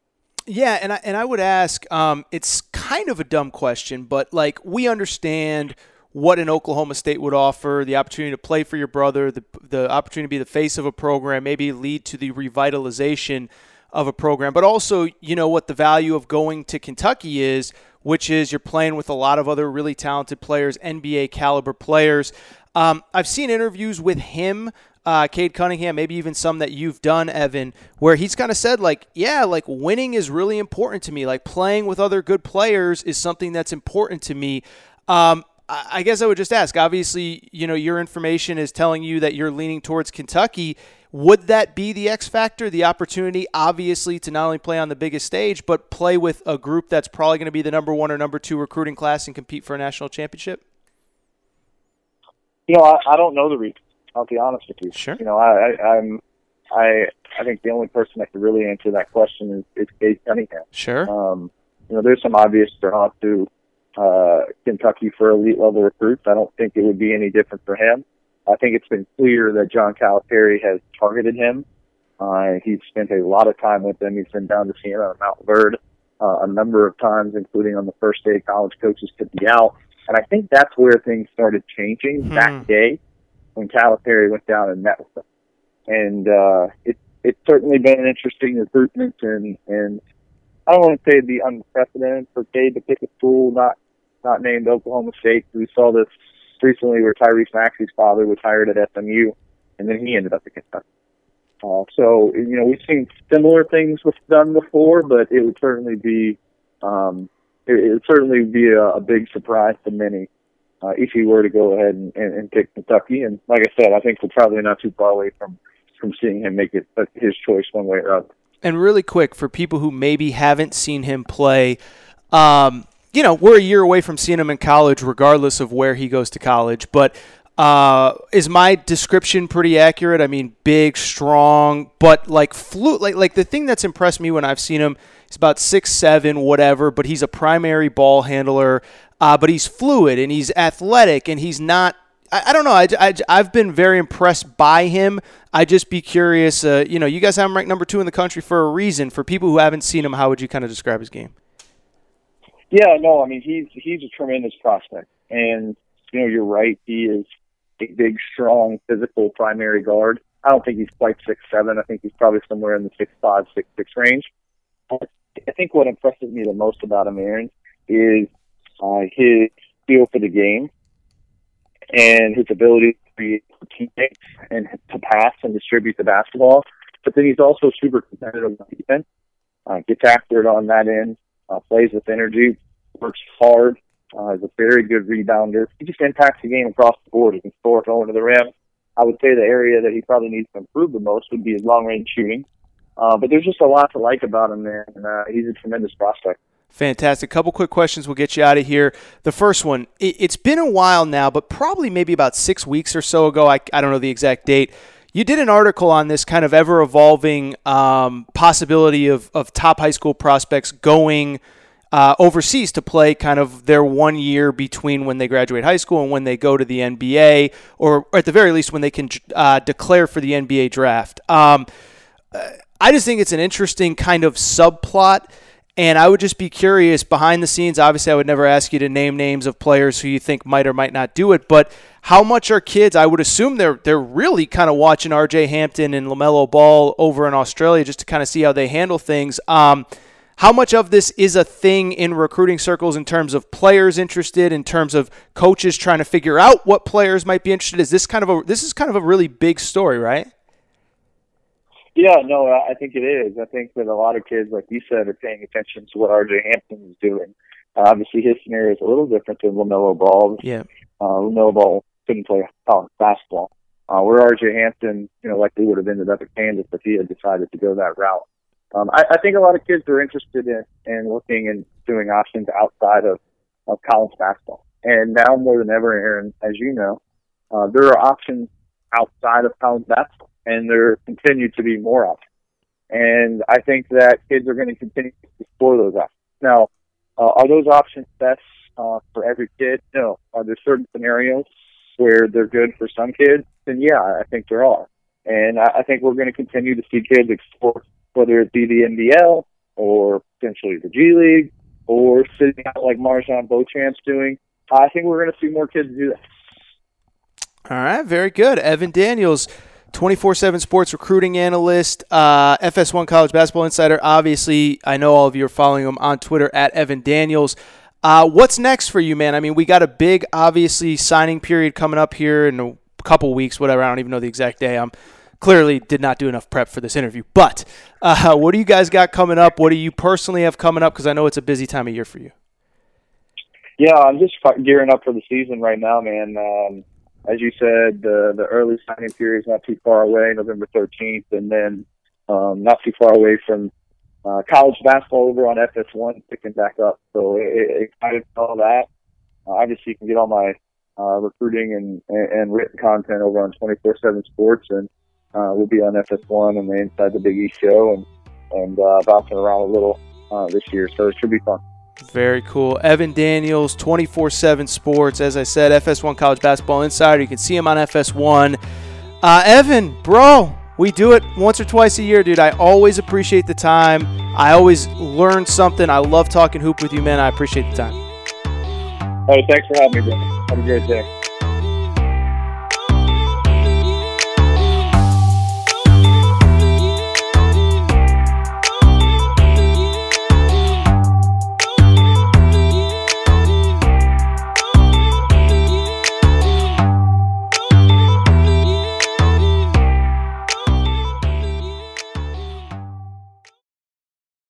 Yeah, and I, and I would ask, um, it's kind of a dumb question, but like we understand what an Oklahoma State would offer, the opportunity to play for your brother, the the opportunity to be the face of a program, maybe lead to the revitalization of a program, but also you know what the value of going to Kentucky is, which is you're playing with a lot of other really talented players, NBA caliber players. Um, I've seen interviews with him uh, Cade Cunningham, maybe even some that you've done, Evan, where he's kind of said, like, yeah, like winning is really important to me. Like playing with other good players is something that's important to me. Um, I guess I would just ask. Obviously, you know, your information is telling you that you're leaning towards Kentucky. Would that be the X factor, the opportunity, obviously, to not only play on the biggest stage, but play with a group that's probably going to be the number one or number two recruiting class and compete for a national championship? You know, I, I don't know the reason. I'll be honest with you. Sure. You know, I, I I'm I I think the only person that could really answer that question is, is Cade Cunningham. Sure. Um, you know, there's some obvious draws to uh, Kentucky for elite level recruits. I don't think it would be any different for him. I think it's been clear that John Calipari has targeted him. Uh, he's spent a lot of time with him. He's been down to see him on Montverde uh, a number of times, including on the first day college coaches could be out. And I think that's where things started changing hmm. that day when Calipari went down and met with them. And uh, it, it's certainly been an interesting recruitment, and, and I don't want to say it'd be unprecedented for Cade to pick a school not not named Oklahoma State. We saw this recently where Tyrese Maxey's father was hired at SMU, and then he ended up at Kentucky. Uh, so you know we've seen similar things was done before, but it would certainly be um, it, it would certainly be a, a big surprise to many uh, if he were to go ahead and, and, and pick Kentucky. And like I said, I think we're probably not too far away from from seeing him make it his choice one way or other. And really quick for people who maybe haven't seen him play, um, you know, we're a year away from seeing him in college, regardless of where he goes to college. But uh, is my description pretty accurate? I mean, big, strong, but like flu. Like like the thing that's impressed me when I've seen him, he's about six seven, whatever. But he's a primary ball handler uh, but he's fluid and he's athletic and he's not. I, don't know. I, I, have been very impressed by him. I just be curious. Uh, you know, you guys have him ranked number two in the country for a reason. For people who haven't seen him, how would you kind of describe his game? Yeah, no, I mean he's he's a tremendous prospect, and you know you're right. He is a big, strong, physical primary guard. I don't think he's quite six seven. I think he's probably somewhere in the six five, six six range. I think what impresses me the most about him, Aaron, is uh, his feel for the game and his ability to create teammates and to pass and distribute the basketball. But then he's also super competitive on defense, uh, gets after it on that end, uh, plays with energy, works hard, uh, is a very good rebounder. He just impacts the game across the board. He can score going to the rim. I would say the area that he probably needs to improve the most would be his long range shooting. Uh, but there's just a lot to like about him, man. And, uh, he's a tremendous prospect. Fantastic. Couple quick questions. We'll get you out of here. The first one it, has been a while now, but probably maybe about six weeks or so ago. I, I don't know the exact date. You did an article on this kind of ever evolving um, possibility of, of top high school prospects going uh, overseas to play kind of their one year between when they graduate high school and when they go to the NBA, or, or at the very least when they can uh, declare for the NBA draft. Um, I just think it's an interesting kind of subplot and I would just be curious behind the scenes. Obviously, I would never ask you to name names of players who you think might or might not do it, but how much are kids? I would assume they're they're really kind of watching R.J. Hampton and LaMelo Ball over in Australia just to kind of see how they handle things. Um, how much of this is a thing in recruiting circles in terms of players interested, in terms of coaches trying to figure out what players might be interested? Is this kind of a this is kind of a really big story, right? Yeah, no, I think it is. I think that a lot of kids, like you said, are paying attention to what RJ Hampton is doing. Uh, obviously, his scenario is a little different than LaMelo Ball. Yeah. Uh, LaMelo Ball couldn't play college basketball. Uh, where RJ Hampton, you know, likely would have ended up at Kansas if he had decided to go that route. Um, I, I think a lot of kids are interested in, in looking and doing options outside of, of college basketball. And now more than ever, Aaron, as you know, uh, there are options outside of college basketball and there continue to be more options. And I think that kids are going to continue to explore those options. Now, uh, are those options best uh, for every kid? No. Are there certain scenarios where they're good for some kids? Then yeah, I think there are. And I, I think we're going to continue to see kids explore whether it be the NBL or potentially the G League or sitting out like MarJon Beauchamp's doing. I think we're going to see more kids do that. All right, very good. Evan Daniels, 24 7 sports recruiting analyst, uh, FS1 College Basketball Insider. Obviously, I know all of you are following him on Twitter at Evan Daniels. Uh, what's next for you, man? I mean, we got a big, obviously, signing period coming up here in a couple weeks, whatever. I don't even know the exact day. I'm clearly did not do enough prep for this interview. But uh, what do you guys got coming up? What do you personally have coming up? Because I know it's a busy time of year for you. Yeah, I'm just gearing up for the season right now, man. Um, as you said, the the early signing period is not too far away, November 13th, and then um, not too far away from uh, college basketball over on FS1 picking back up. So excited for all that. Uh, obviously, you can get all my uh, recruiting and, and, and written content over on 24/7 Sports, and uh, we'll be on FS1 and the Inside the Big East show, and and uh, bouncing around a little uh, this year. So it should be fun. Very cool. Evan Daniels, 24 7 Sports. As I said, FS1 College Basketball Insider. You can see him on FS1. Uh, Evan, bro, we do it once or twice a year, dude. I always appreciate the time. I always learn something. I love talking hoop with you, man. I appreciate the time. Hey, thanks for having me, bro. Have a great day.